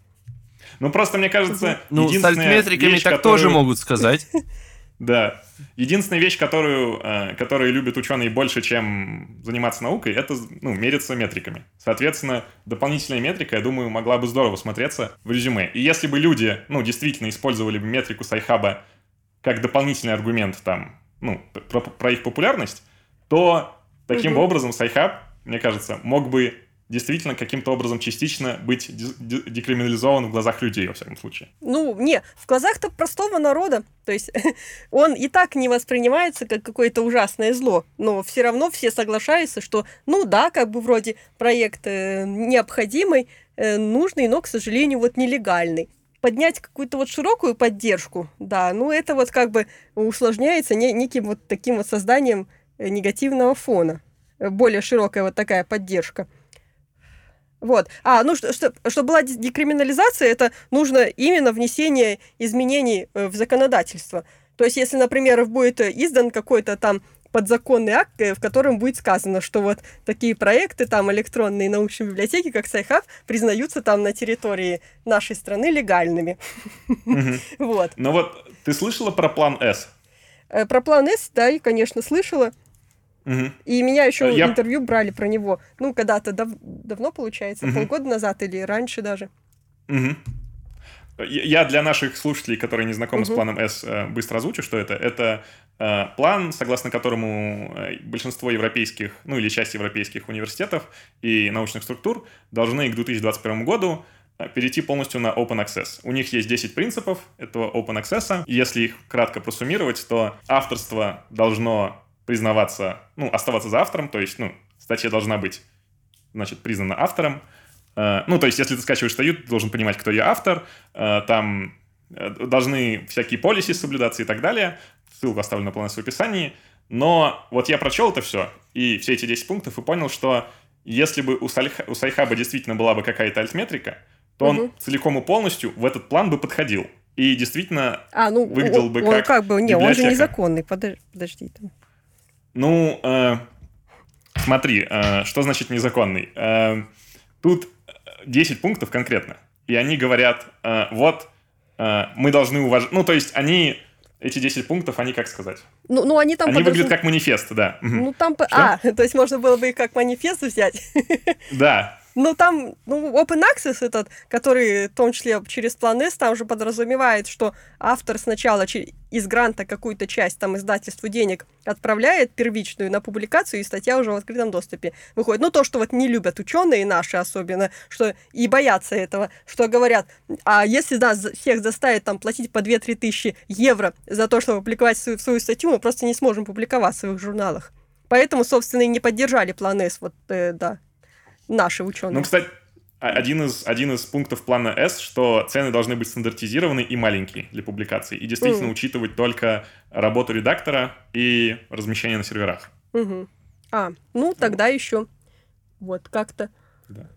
Ну, просто мне кажется, Ну, с альтметриками так которую... тоже могут сказать. *laughs* Да. Единственная вещь, которую, э, которую любят ученые больше, чем заниматься наукой, это ну, мериться метриками. Соответственно, дополнительная метрика, я думаю, могла бы здорово смотреться в резюме. И если бы люди, ну, действительно использовали бы метрику Сайхаба как дополнительный аргумент там, ну, про, про их популярность, то таким угу. образом Сайхаб, мне кажется, мог бы действительно каким-то образом частично быть декриминализован в глазах людей, во всяком случае. Ну, не, в глазах-то простого народа. То есть *laughs* он и так не воспринимается как какое-то ужасное зло, но все равно все соглашаются, что, ну да, как бы вроде проект э, необходимый, э, нужный, но, к сожалению, вот нелегальный поднять какую-то вот широкую поддержку, да, ну это вот как бы усложняется не, неким вот таким вот созданием э, негативного фона. Более широкая вот такая поддержка. Вот. А, ну, что, что, чтобы была декриминализация, это нужно именно внесение изменений э, в законодательство. То есть, если, например, будет издан какой-то там подзаконный акт, э, в котором будет сказано, что вот такие проекты, там, электронные научные библиотеки, как Сайхаб, признаются там на территории нашей страны легальными. *laughs* Вот. Но вот ты слышала про план S? Э, про план S, да, и, конечно, слышала. Угу. И меня еще Я... интервью брали про него. Ну, когда-то дав... давно, получается, угу. полгода назад или раньше даже. Угу. Я для наших слушателей, которые не знакомы угу. с планом С, э, быстро озвучу, что это. Это э, план, согласно которому э, большинство европейских, ну или часть европейских университетов и научных структур должны к 2021 году перейти полностью на Open Access. У них есть 10 принципов этого Open Access. Если их кратко просуммировать, то авторство должно признаваться, ну, оставаться за автором, то есть, ну, статья должна быть, значит, признана автором. Э, ну, то есть, если ты скачиваешь статью, ты должен понимать, кто ее автор, э, там э, должны всякие policy соблюдаться и так далее. Ссылку оставлю на план этот в описании. Но вот я прочел это все, и все эти 10 пунктов, и понял, что если бы у, Сальх... у Сайхаба действительно была бы какая-то альтметрика, то угу. он целиком и полностью в этот план бы подходил. И действительно а, ну, выглядел бы он, как как бы, не, он же незаконный, подожди, подожди там. Ну, э, смотри, э, что значит незаконный? Э, тут 10 пунктов конкретно. И они говорят, э, вот, э, мы должны уважать... Ну, то есть они... Эти 10 пунктов, они как сказать? Ну, ну они там... Они подожди... выглядят как манифест, да. Ну, там... Что? А, *laughs* то есть можно было бы их как манифест взять? Да, ну, там, ну, Open Access этот, который, в том числе через план S, там же подразумевает, что автор сначала из гранта какую-то часть там издательству денег отправляет первичную на публикацию, и статья уже в открытом доступе выходит. Ну, то, что вот не любят ученые наши особенно, что и боятся этого, что говорят, а если нас всех заставить там платить по 2-3 тысячи евро за то, чтобы публиковать свою, свою статью, мы просто не сможем публиковать в своих журналах. Поэтому, собственно, и не поддержали план S, вот, э, да, наши ученые. Ну, кстати, один из, один из пунктов плана S, что цены должны быть стандартизированы и маленькие для публикаций. И действительно mm. учитывать только работу редактора и размещение на серверах. Угу. А, ну тогда вот. еще вот как-то. Да.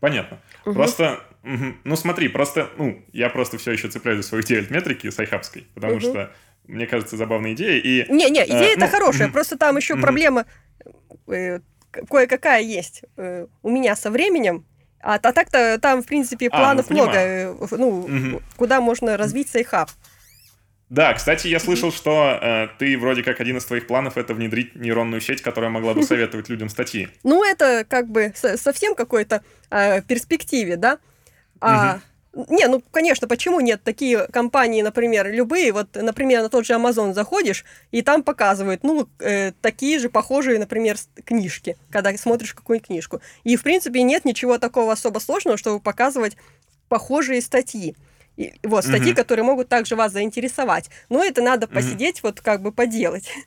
Понятно. Угу. Просто, угу. ну смотри, просто, ну, я просто все еще цепляюсь за свою идею метрики сайхабской, потому угу. что мне кажется, забавная идея. И, Не-не, идея это ну, хорошая, просто там еще проблема э, кое-какая есть э, у меня со временем, А, а так-то там, в принципе, А, планов ну, много, э, ну, Мгм. куда можно развить сайхаб. Да, кстати, я слышал, что э, ты вроде как один из твоих планов это внедрить нейронную сеть, которая могла бы советовать людям статьи. Ну, это как бы со- совсем какой-то э, перспективе, да? А, Не, ну, конечно, почему нет? Такие компании, например, любые, вот, например, на тот же Amazon заходишь, и там показывают, ну, э, такие же похожие, например, книжки, когда смотришь какую-нибудь книжку. И, в принципе, нет ничего такого особо сложного, чтобы показывать похожие статьи. И, вот, статьи, Мгм. которые могут также вас заинтересовать. Но это надо посидеть, вот, как бы поделать. *laughs*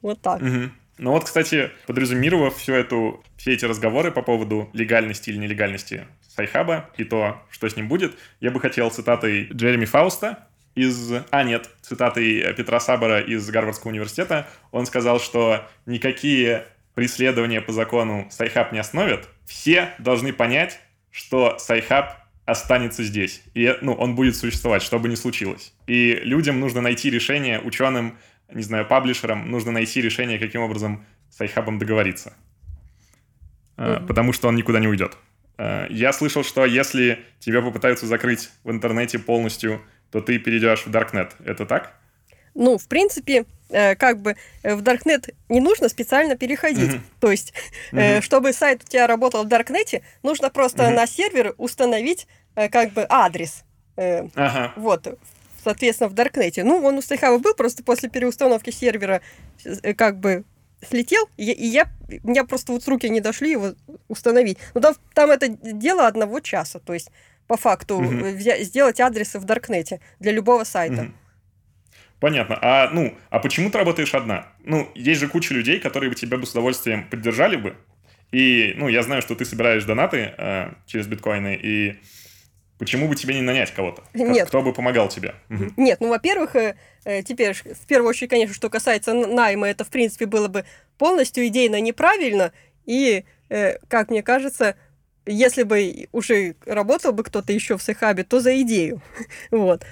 Вот так. Мгм. Ну вот, кстати, подрезюмировав всю эту, все эти разговоры по поводу легальности или нелегальности Сайхаба и то, что с ним будет, я бы хотел цитатой Джереми Фауста из... А, нет, цитатой Петра Сабера из Гарвардского университета. Он сказал, что никакие преследования по закону Сайхаб не остановят. Все должны понять, что Сайхаб останется здесь. И ну, он будет существовать, что бы ни случилось. И людям нужно найти решение, ученым, не знаю, publisher ам, нужно найти решение, каким образом с Сайхабом договориться. Мгм. Потому что он никуда не уйдет. А, Я слышал, что если тебя попытаются закрыть в интернете полностью, то ты перейдешь в Darknet. Это так? Ну, в принципе, э, как бы э, в Darknet не нужно специально переходить. Мгм. То есть, э, Мгм. чтобы сайт у тебя работал в Даркнете, нужно просто Мгм. на сервер установить э, как бы адрес. Э, Ага. Вот, соответственно, в Даркнете. Ну, он у Сайхаба был, просто после переустановки сервера э, как бы слетел, и, я- и я, у меня просто вот руки не дошли его установить. Ну, там, там это дело одного часа, то есть по факту э, взя- сделать адресы в Даркнете для любого сайта. Мгм. Понятно. А, ну, а почему ты работаешь одна? Ну, есть же куча людей, которые бы тебя бы с удовольствием поддержали бы. И, ну, я знаю, что ты собираешь донаты э, через биткоины, и почему бы тебе не нанять кого-то? Ко- Нет. Кто бы помогал тебе? Нет, ну, во-первых, э, э, теперь, в первую очередь, конечно, что касается найма, это, в принципе, было бы полностью идейно неправильно, и, э, как мне кажется, если бы уже работал бы кто-то еще в Сайхабе, то за идею. *laughs* Вот.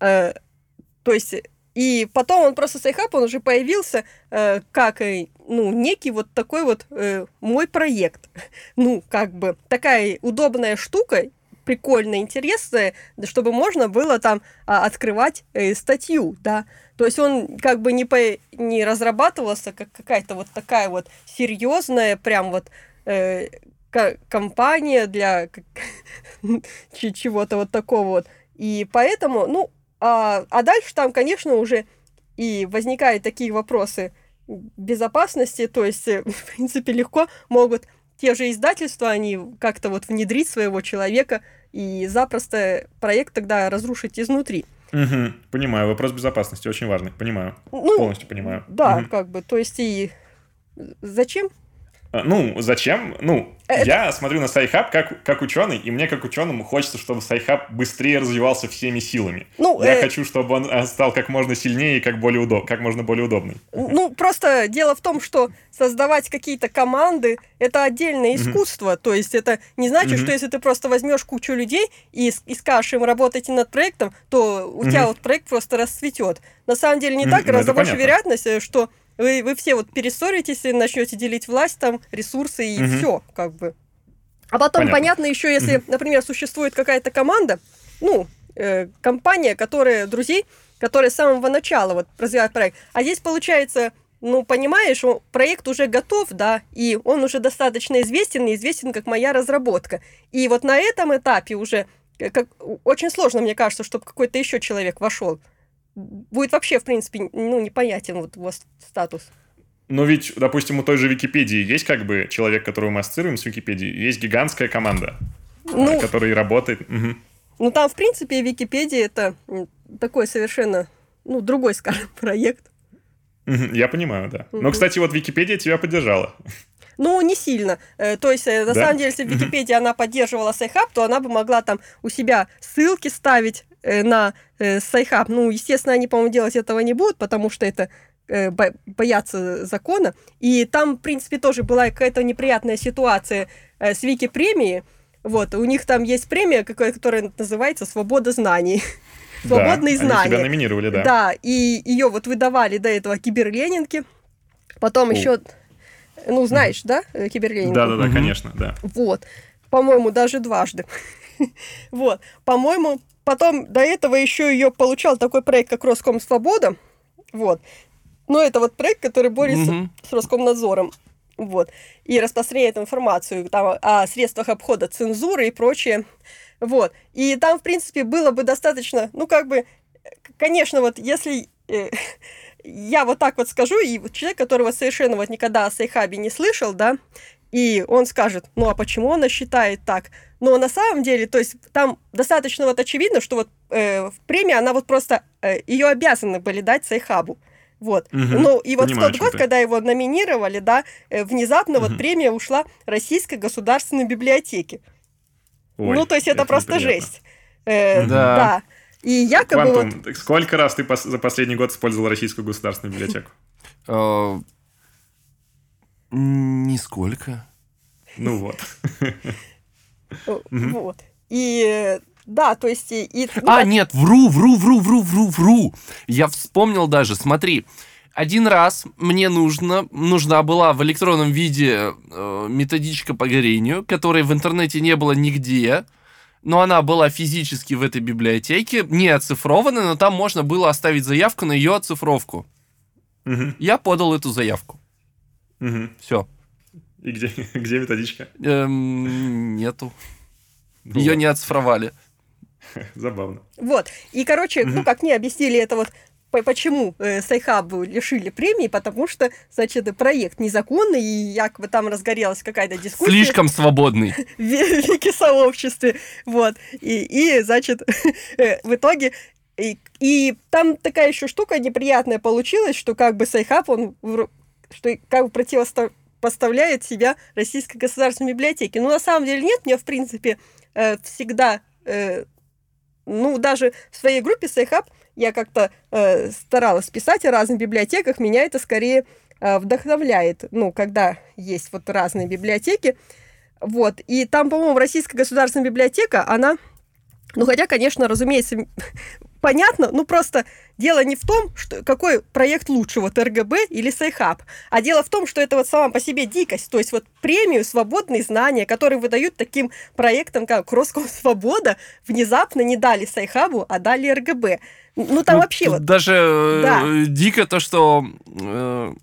Э, То есть, и потом он просто Сайхаб, он уже появился э, как, ну, некий вот такой вот э, мой проект. *laughs* Ну, как бы, такая удобная штука, прикольная, интересная, да, чтобы можно было там а, открывать э, статью, да. То есть он как бы не, по, не разрабатывался как какая-то вот такая вот серьезная прям вот э, ко- компания для *laughs* чего-то вот такого вот. И поэтому, ну, а, а дальше там, конечно, уже и возникают такие вопросы безопасности, то есть, э, *laughs* в принципе, легко могут те же издательства, они как-то вот внедрить своего человека и запросто проект тогда разрушить изнутри. Мгм. Понимаю, вопрос безопасности очень важный. Понимаю. Ну, Полностью понимаю. да, Мгм. как бы, то есть и зачем? А, Ну, зачем? Ну, Это- я смотрю на Сайхаб как, как ученый, и мне как ученому хочется, чтобы Сайхаб быстрее развивался всеми силами. Ну, Я э, хочу, чтобы он э, стал как можно сильнее и как, более удоб... как можно более удобный. Ну, просто дело в том, что создавать какие-то команды – это отдельное искусство. То есть это не значит, Мгм. что если ты просто возьмешь кучу людей и, и скажешь им работайте над проектом, то у тебя Мгм. вот проект просто расцветет. На самом деле не Мгм, так, ну, гораздо больше вероятность, э, что вы, вы все вот перессоритесь и начнете делить власть, там, ресурсы и Мгм. все, как бы. А потом, Понятно. понятно, еще если, например, существует какая-то команда, ну, э, компания, которая друзей, которая с самого начала вот развивает проект. А здесь получается, ну, понимаешь, он- проект уже готов, да, и он уже достаточно известен, и известен как моя разработка. И вот на этом этапе уже э, как, очень сложно, мне кажется, чтобы какой-то еще человек вошел. Будет вообще, в принципе, ну, непонятен вот его с- статус. Но ведь, допустим, у той же Википедии есть как бы человек, которого мы ассоциируем с Википедией, есть гигантская команда, Ну, которая работает. Мгм. ну, там, в принципе, Википедия это такой совершенно, ну, другой, скажем, *laughs* проект. Я понимаю, да. Но, кстати, вот Википедия тебя поддержала. Ну, не сильно. Э, То есть, э, на Да? самом деле, если в Мгм. Википедии она поддерживала Сайхаб, то она бы могла там у себя ссылки ставить на э, Сайхаб. Ну, естественно, они, по-моему, делать этого не будут, потому что это э, бо- боятся закона. И там, в принципе, тоже была какая-то неприятная ситуация э, с Вики-премией. Вот, у них там есть премия, какая- которая называется «Свобода знаний». Свободные да, Они тебя знания. номинировали, да. Да, и ее вот выдавали до этого киберленинки. Потом О. еще, ну, знаешь, да, э, киберленинку? Да, да, да, Мгм. конечно, да. Вот. по-моему, даже дважды. *laughs* Вот, по-моему, потом до этого еще ее получал такой проект, как Роском Свобода. Вот. Но это вот проект, который борется Мгм. с Роскомнадзором. Вот. И распространяет информацию там, о средствах обхода цензуры и прочее. Вот. И там, в принципе, было бы достаточно, ну, как бы, конечно, вот если э, *laughs* я вот так вот скажу, и вот человек, которого совершенно вот никогда о Сайхабе не слышал, да, и он скажет, ну, а почему она считает так? Но на самом деле, то есть там достаточно вот очевидно, что вот э, премия, она вот просто, э, ее обязаны были дать Сайхабу. Вот. Мгм. Ну, и вот Понимаю, в тот год, ты. когда его номинировали, да, э, внезапно вот Мгм. премия ушла Российской государственной библиотеке. Ой, ну, то есть это, просто неприятно. жесть. Э, Да. да. И якобы вот... Квантум, так сколько раз ты пос- за последний год использовал Российскую государственную библиотеку? Нисколько. Ну вот. Вот. И да, то есть... И, А, нет, вру, вру, вру, вру, вру, вру. Я вспомнил даже, смотри. Один раз мне нужно, нужна была в электронном виде э, методичка по горению, которой в интернете не было нигде, но она была физически в этой библиотеке, не оцифрована, но там можно было оставить заявку на ее оцифровку. Мгм, Я подал эту заявку. Мгм. Все. И где, *laughs* где методичка? Эм, нету. Ну Ее вот, не оцифровали. *laughs* Забавно. Вот. И, короче, ну, как мне объяснили это вот по- почему э, Sci-Hub'у лишили премии, потому что, значит, проект незаконный, и якобы там разгорелась какая-то дискуссия Слишком свободный. *laughs* в ве- вики-сообществе. Вот. И, и значит, э, в итоге... И, и там такая еще штука неприятная получилась, что как бы Sci-Hub, он что как бы противопоставляет себя Российской государственной библиотеке. Ну, на самом деле нет, мне, в принципе, э, всегда, э, ну, даже в своей группе Sci-Hub я как-то э, старалась писать о разных библиотеках, меня это скорее вдохновляет, ну, когда есть вот разные библиотеки, вот, и там, по-моему, Российская государственная библиотека, она, ну, хотя, конечно, разумеется, *laughs* понятно, ну, просто дело не в том, что, какой проект лучше, вот РГБ или Sci-Hub, а дело в том, что это вот сама по себе дикость, то есть вот премию «Свободные знания», которые выдают таким проектам, как Роскомсвобода, внезапно не дали Sci-Hub'у, а дали РГБ. Ну, там Ну, вообще вот... Даже э, Да. дико то, что э,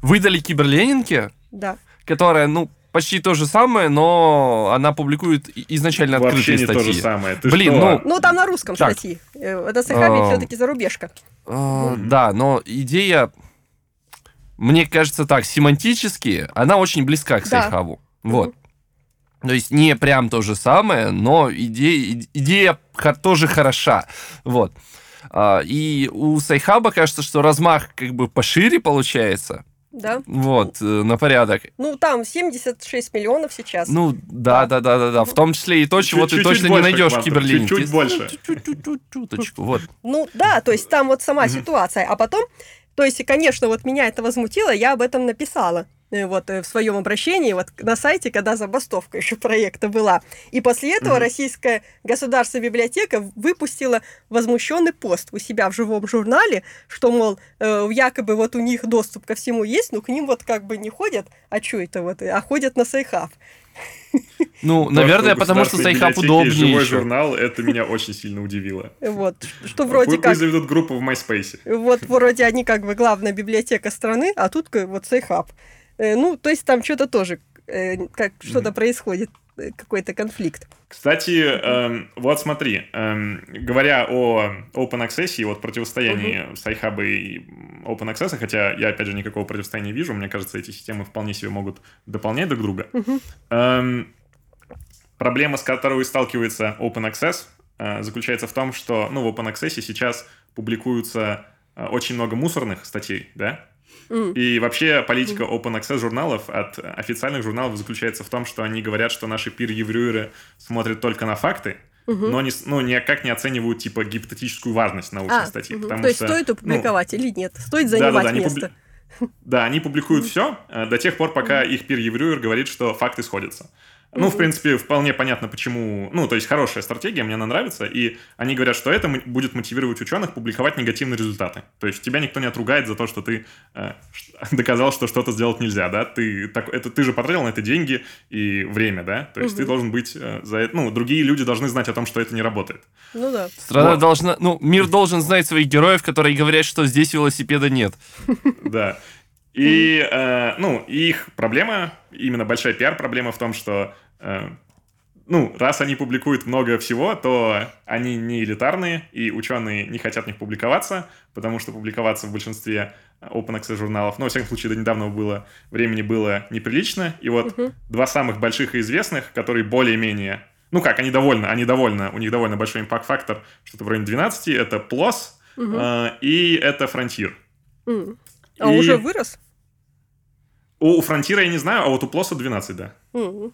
выдали Киберленинке, Да. которая, ну, почти то же самое, но она публикует изначально Вообще открытые не статьи. то же самое. Ты Блин, что? ну, Ну, там на русском Так. статьи. Э, Это Sci-Hub и А, все-таки зарубежка. Мгм. Да, но идея, мне кажется так, семантически, она очень близка к Да. Sci-Hub'у. Вот. То есть не прям то же самое, но идея, идея тоже хороша. Вот. А, И у Sci-Hub'а кажется, что размах как бы пошире получается. Да. Вот, э, на порядок. Ну, там 76 миллионов сейчас. Ну, да, да, да, да, да. В том числе и то, чего ты точно не найдешь в Квантум, Киберленинке. чуть-чуть больше. Чуть-чуть, чуточку, вот. Ну да, то есть там вот сама ситуация. А потом, то есть, конечно, вот меня это возмутило, я об этом написала вот э, в своем обращении вот на сайте, когда забастовка еще проекта была. И после этого Мгм. Российская государственная библиотека выпустила возмущенный пост у себя в живом журнале, что, мол, э, якобы вот у них доступ ко всему есть, но к ним вот как бы не ходят, а что это вот, а ходят на Sci-Hub. *laughs* Ну, То, наверное, что потому что Sci-Hub удобнее живой еще. журнал, это меня очень сильно удивило. Вот, *laughs* что вроде Пусть как... заведут группу в MySpace. Вот вроде они как бы главная библиотека страны, а тут вот Sci-Hub. Э, Ну, то есть там что-то тоже, э, как что-то происходит, э, какой-то конфликт. Кстати, эм, вот смотри, эм, говоря о Open Access и вот противостоянии Sci-Hub'а и Open Access, хотя я, опять же, никакого противостояния не вижу, мне кажется, эти системы вполне себе могут дополнять друг друга. Мгм. Эм, проблема, с которой сталкивается Open Access, э, заключается в том, что ну, в Open Access сейчас публикуются очень много мусорных статей, да? И вообще политика Open Access журналов от официальных журналов заключается в том, что они говорят, что наши пир-ревьюеры смотрят только на факты, Мгм. но не, ну, никак не оценивают типа гипотетическую важность научной А, статьи. мгм. потому то есть что, стоит ну, опубликовать или нет? Стоит занимать они место? Да, они публикуют все до тех пор, пока их пир-ревьюер говорит, что факты сходятся. Ну, в принципе, вполне понятно, почему... Ну, то есть хорошая стратегия, мне она нравится, и они говорят, что это будет мотивировать ученых публиковать негативные результаты. То есть тебя никто не отругает за то, что ты э, *laughs* доказал, что что-то сделать нельзя, да? Ты, так, это, ты же потратил на это деньги и время, да? То есть ты должен быть э, за это... Ну, другие люди должны знать о том, что это не работает. Ну да. Страна Вот. должна... Ну, мир должен знать своих героев, которые говорят, что здесь велосипеда нет. Да. И, э, ну, их проблема, именно большая пиар-проблема в том, что, э, ну, раз они публикуют много всего, то они не элитарные, и ученые не хотят в них публиковаться, потому что публиковаться в большинстве open access журналов, ну, во всяком случае, до недавнего было, времени было неприлично, и вот два самых больших и известных, которые более-менее, ну как, они довольны, они довольны, у них довольно большой импакт-фактор, что-то в районе 12, это PLOS э, и это Frontiers. М. А И- уже вырос? У, у Frontier'а я не знаю, а вот у PLOS'а 12, да. М.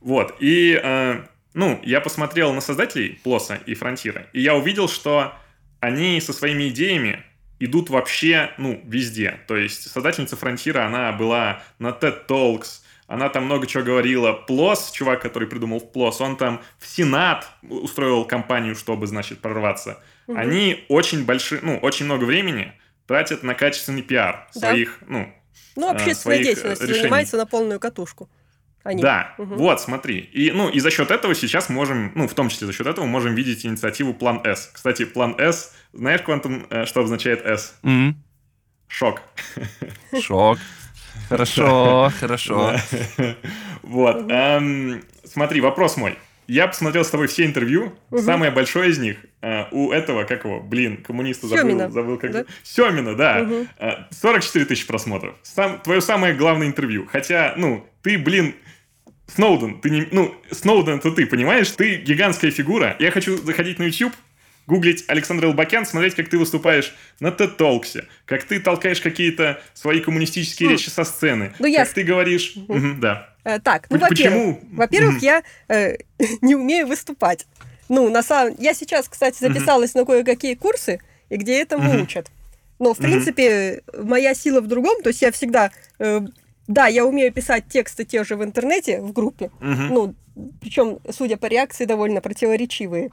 Вот, и, э, ну, я посмотрел на создателей PLOS'а и Frontier'а, и я увидел, что они со своими идеями идут вообще, ну, везде. То есть создательница Frontier'а, она была на TED Talks, она там много чего говорила. PLOS, чувак, который придумал PLOS, он там в Сенат устроил кампанию, чтобы, значит, прорваться. Они очень большие, ну, очень много времени тратят на качественный пиар Да. своих, ну, Ну, э, общественной своих, э, деятельностью решений. занимается на полную катушку. Они. Да, Мгм. вот, смотри. И, ну, и за счет этого сейчас можем, ну, в том числе за счет этого можем видеть инициативу Plan S. Кстати, Plan S, знаешь, Квантум, э, что обозначает S? М, Шок. Шок. Хорошо, хорошо. Вот. эм, Смотри, вопрос мой. Я посмотрел с тобой все интервью. Самое большое из них э, у этого, как его, блин, коммуниста Сёмина, забыл, забыл как да? Семина, да. Мгм. Э, 44 тысячи просмотров. Сам, твое самое главное интервью. Хотя, ну, ты, блин, Сноуден, ты не... Ну, Сноуден это ты, понимаешь? Ты гигантская фигура. Я хочу заходить на YouTube, гуглить Александр Элбакян, смотреть, как ты выступаешь на TED Talks, как ты толкаешь какие-то свои коммунистические Хм. речи со сцены, Ну, я как ты говоришь... Мгм, да. Э, так, ну, во-первых, почему? во-первых, Мгм. я э, *laughs* не умею выступать. Ну, на самом... Я сейчас, кстати, записалась на кое-какие курсы, и где этому Мгм. учат. Но, в принципе, моя сила в другом. То есть я всегда... э, да, я умею писать тексты те же в интернете, в группе. Мгм. Ну, причем, судя по реакции, довольно противоречивые.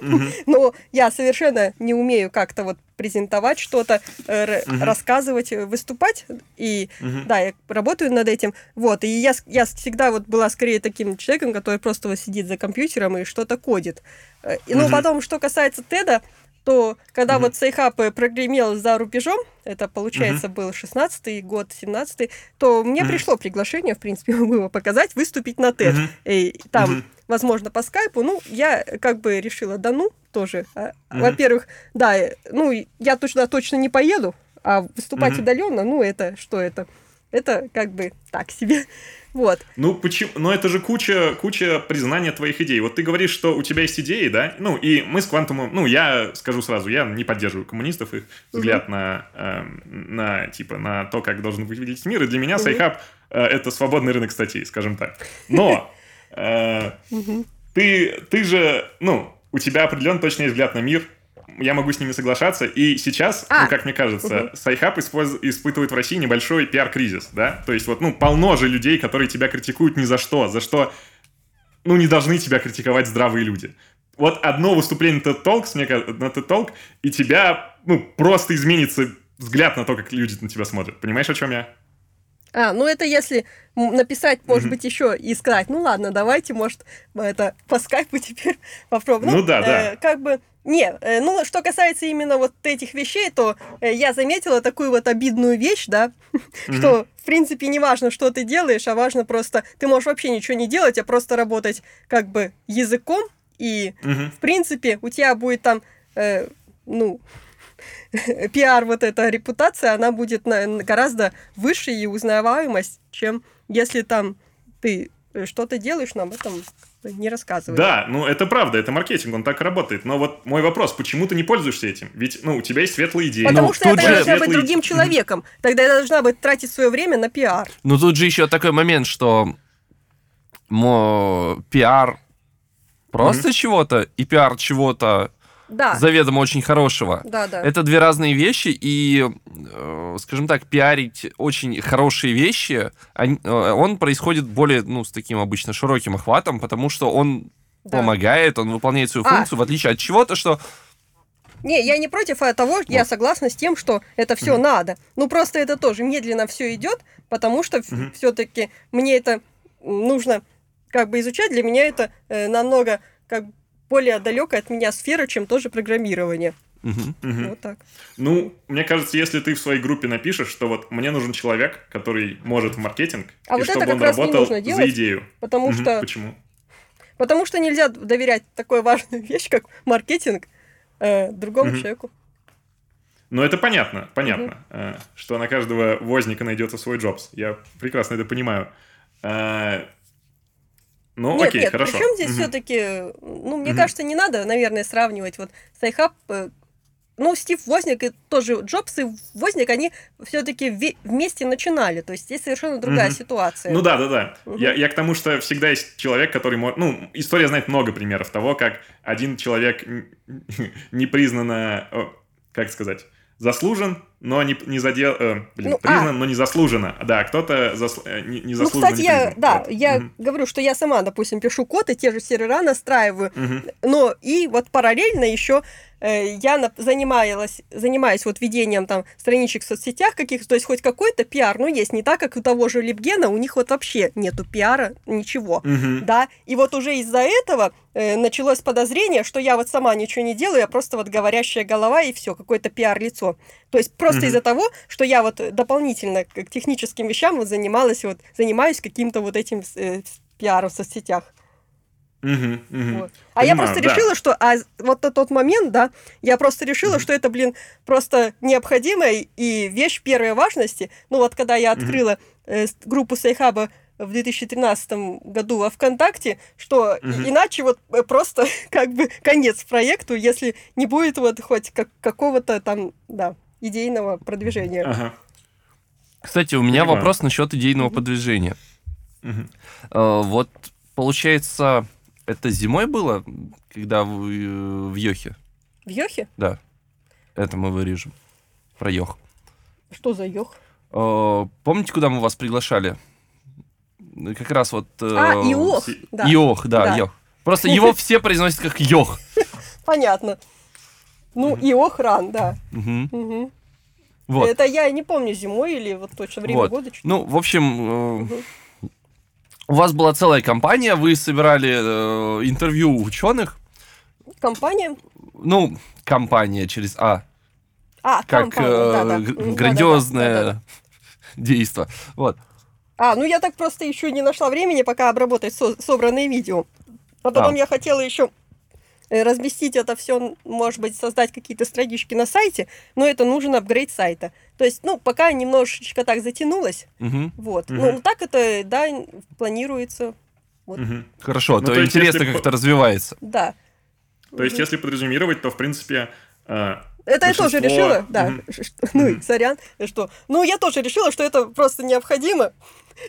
Мгм. *laughs* Но я совершенно не умею как-то вот презентовать что-то, э, Мгм. рассказывать, э, выступать. И Мгм. да, я работаю над этим. Вот, и я, я всегда вот была скорее таким человеком, который просто вот сидит за компьютером и что-то кодит. Э, И, ну, Мгм. потом, что касается Теда, то когда Мгм. вот Сейхап прогремел за рубежом, это, получается, был 16-й год, 17-й, то мне Мгм. пришло приглашение, в принципе, *laughs* могу его показать, выступить на Тед. Мгм. И там, Мгм. возможно, по скайпу. Ну, я как бы решила, да ну, тоже. Мгм. Во-первых, да, э, ну, я точно точно не поеду, а выступать Мгм. удаленно, ну, это что это? Это как бы так себе. Вот. Ну, почему? Но это же куча, куча признания твоих идей. Вот ты говоришь, что у тебя есть идеи, да? Ну, и мы с Квантумом, ну, я скажу сразу, я не поддерживаю коммунистов, их взгляд на, эм, на, типа, на то, как должен выглядеть мир. И для меня Мгм. Sci-Hub э, это свободный рынок статей, скажем так. Но э, *laughs* ты, ты же, ну, у тебя определенно точно есть взгляд на мир. Я могу с ними соглашаться. И сейчас, А. ну, как мне кажется, Мгм. Sci-Hub испытывает в России небольшой пиар-кризис, да? То есть вот, ну, полно же людей, которые тебя критикуют ни за что, за что, ну, не должны тебя критиковать здравые люди. Вот одно выступление на TED Talks, мне кажется, на TED Talk, и тебя, ну, просто изменится взгляд на то, как люди на тебя смотрят. Понимаешь, о чем я? А, ну это если написать, может быть, еще и сказать, ну ладно, давайте, может, это по скайпу теперь *laughs* попробуем. Ну да, да. Как бы, не, э, ну что касается именно вот этих вещей, то э, я заметила такую вот обидную вещь, да, *laughs* что, в принципе, не важно, что ты делаешь, а важно просто, ты можешь вообще ничего не делать, а просто работать как бы языком, и, в принципе, у тебя будет там, э, ну, *laughs* пиар, вот эта репутация, она будет на- на гораздо выше и узнаваемость, чем если там ты э, что-то делаешь, нам об этом не рассказываешь. Да, ну это правда, это маркетинг, он так и работает. Но вот мой вопрос, почему ты не пользуешься этим? Ведь, ну, у тебя есть светлые идеи. Потому Ну, что я же- должна быть Светлые- другим человеком. Тогда я должна быть тратить свое время на пиар. Ну, тут же еще такой момент, что мо, пиар просто чего-то и пиар чего-то Да, заведомо очень хорошего. да, да. Это две разные вещи, и э, скажем так, пиарить очень хорошие вещи, они- э, он происходит более, ну, с таким обычно широким охватом, потому что он Да. помогает, он выполняет свою А. функцию, в отличие от чего-то, что Не, я не против а того, я согласна с тем, что это все надо. Ну просто это тоже медленно все идет, потому что Мгм. все-таки мне это нужно как бы изучать. Для меня это э, намного как более далекая от меня сфера, чем тоже программирование. Мгм. Мгм. Вот так. Ну, мне кажется, если ты в своей группе напишешь, что вот мне нужен человек, который может в маркетинг, А и вот это чтобы как он раз не работал нужно за делать, идею. Потому Мгм. что Почему? потому что нельзя доверять такой важную *laughs* вещь, как маркетинг, э, другому Мгм. человеку. Ну, это понятно, понятно, э, что на каждого Возняка найдется свой Джобс. Я прекрасно это понимаю. Э, Ну, нет, окей, нет, хорошо. причем здесь Мгм. все-таки, ну, мне Мгм. кажется, не надо, наверное, сравнивать вот Sci-Hub. э, Ну, Стив Возняк и тоже Джобс и Возняк, они все-таки вместе начинали. То есть здесь совершенно другая Мгм. ситуация. Ну да, да, да. Мгм. Я, я к тому, что всегда есть человек, который может... Ну, история знает много примеров того, как один человек *laughs* непризнанно... Как сказать? Заслужен, но не, не задел... э, блин, Ну, а. признан, но не заслуженно. Да, кто-то засл- э, не, не Ну, заслуженно кстати, не я, да, Вот. я Мгм. говорю, что я сама, допустим, пишу код и те же сервера настраиваю, Мгм. но и вот параллельно еще э, я занималась, занимаюсь вот ведением там страничек в соцсетях каких-то, то есть хоть какой-то пиар, ну, есть, не так, как у того же Липгена, у них вот вообще нету пиара, ничего. Мгм. Да, и вот уже из-за этого э, началось подозрение, что я вот сама ничего не делаю, я просто вот говорящая голова и все, какое-то пиар-лицо. То есть просто Мгм. из-за того, что я вот дополнительно к техническим вещам вот занималась, вот занимаюсь каким-то вот этим э, пиаром в соцсетях. Мгм. Мгм. Вот. А я Понимаю, просто да. решила, что а вот на тот момент, да, я просто решила, Мгм. что это, блин, просто необходимая и вещь первой важности. Ну вот когда я открыла э, с- группу Sci-Hub'а в 2013 году во ВКонтакте, что Мгм. иначе вот э, просто *laughs* как бы конец проекту, если не будет вот хоть как, какого-то там, да, идейного продвижения. Ага. Кстати, у меня Понимаю. вопрос насчет идейного Мгм. продвижения. Мгм. Э, Вот, получается, это зимой было, когда вы э, в Йохе? В Йохе? Да. Это мы вырежем. Про Йох. Что за Йох? Э, Помните, куда мы вас приглашали? Как раз вот... э, А, Иох, си- да. Йох, да, Да. Йох. Просто его *laughs* все произносят как Йох. Понятно. Ну, Иох ран, да. Мгм. Мгм. Вот. Это я не помню, зимой или вот точно время Вот. года. чуть- Ну, в общем, Мгм. у вас была целая компания, вы собирали э, интервью ученых. Компания. Ну, компания через А, А, как компания, э, грандиозное да-да-да. действо. Вот. А, ну я так просто еще не нашла времени, пока обработать со- собранные видео. А потом А. я хотела еще разместить это все, может быть, создать какие-то странички на сайте, но это нужен апгрейд сайта. То есть, ну, пока немножечко так затянулось, Мгм. вот. Мгм. Ну, так это, да, планируется, Мгм. Хорошо, Ну, то, то есть, интересно, если как это развивается. да. То есть, если подразумировать, то, в принципе, э, Это я тоже Большинство- решила, да, что- ну, и Мгм. сорян, что, ну, я тоже решила, что это просто необходимо,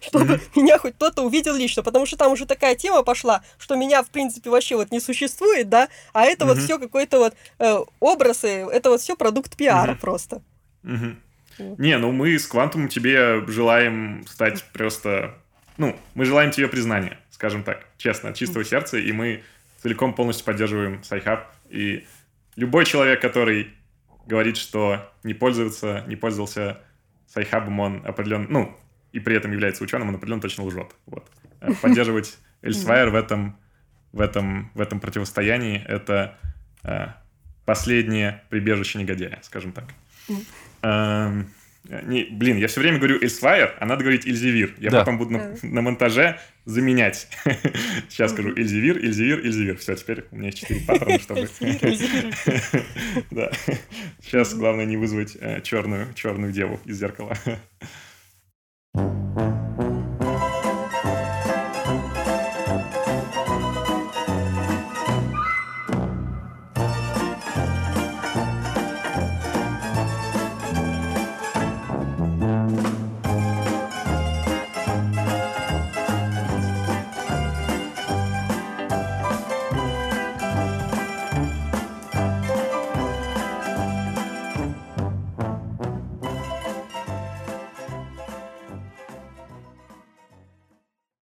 чтобы *laughs* меня хоть кто-то увидел лично, потому что там уже такая тема пошла, что меня, в принципе, вообще вот не существует, да, а это вот все какой-то вот э, образы, это вот все продукт пиара просто. Вот. Не, ну мы с Квантумом тебе желаем стать просто... Ну, мы желаем тебе признания, скажем так, честно, от чистого сердца, и мы целиком полностью поддерживаем Sci-Hub. И любой человек, который говорит, что не пользуется, не пользовался Sci-Hub ом, он определенно... Ну, и при этом является ученым, он определенно точно лжет. Вот. Э, Поддерживать *laughs* Эльсвайр в этом, в этом, в этом противостоянии — это э, последнее прибежище негодяя, скажем так. Эм, не, блин, я все время говорю Эльсвайр, а надо говорить Эльзевир. Я Да. потом буду на, на монтаже заменять. *laughs* Сейчас скажу Эльзевир, Эльзевир, Эльзевир. Все, теперь у меня есть четыре паттерна, чтобы... *laughs* Да. Сейчас главное не вызвать черную, черную деву из зеркала.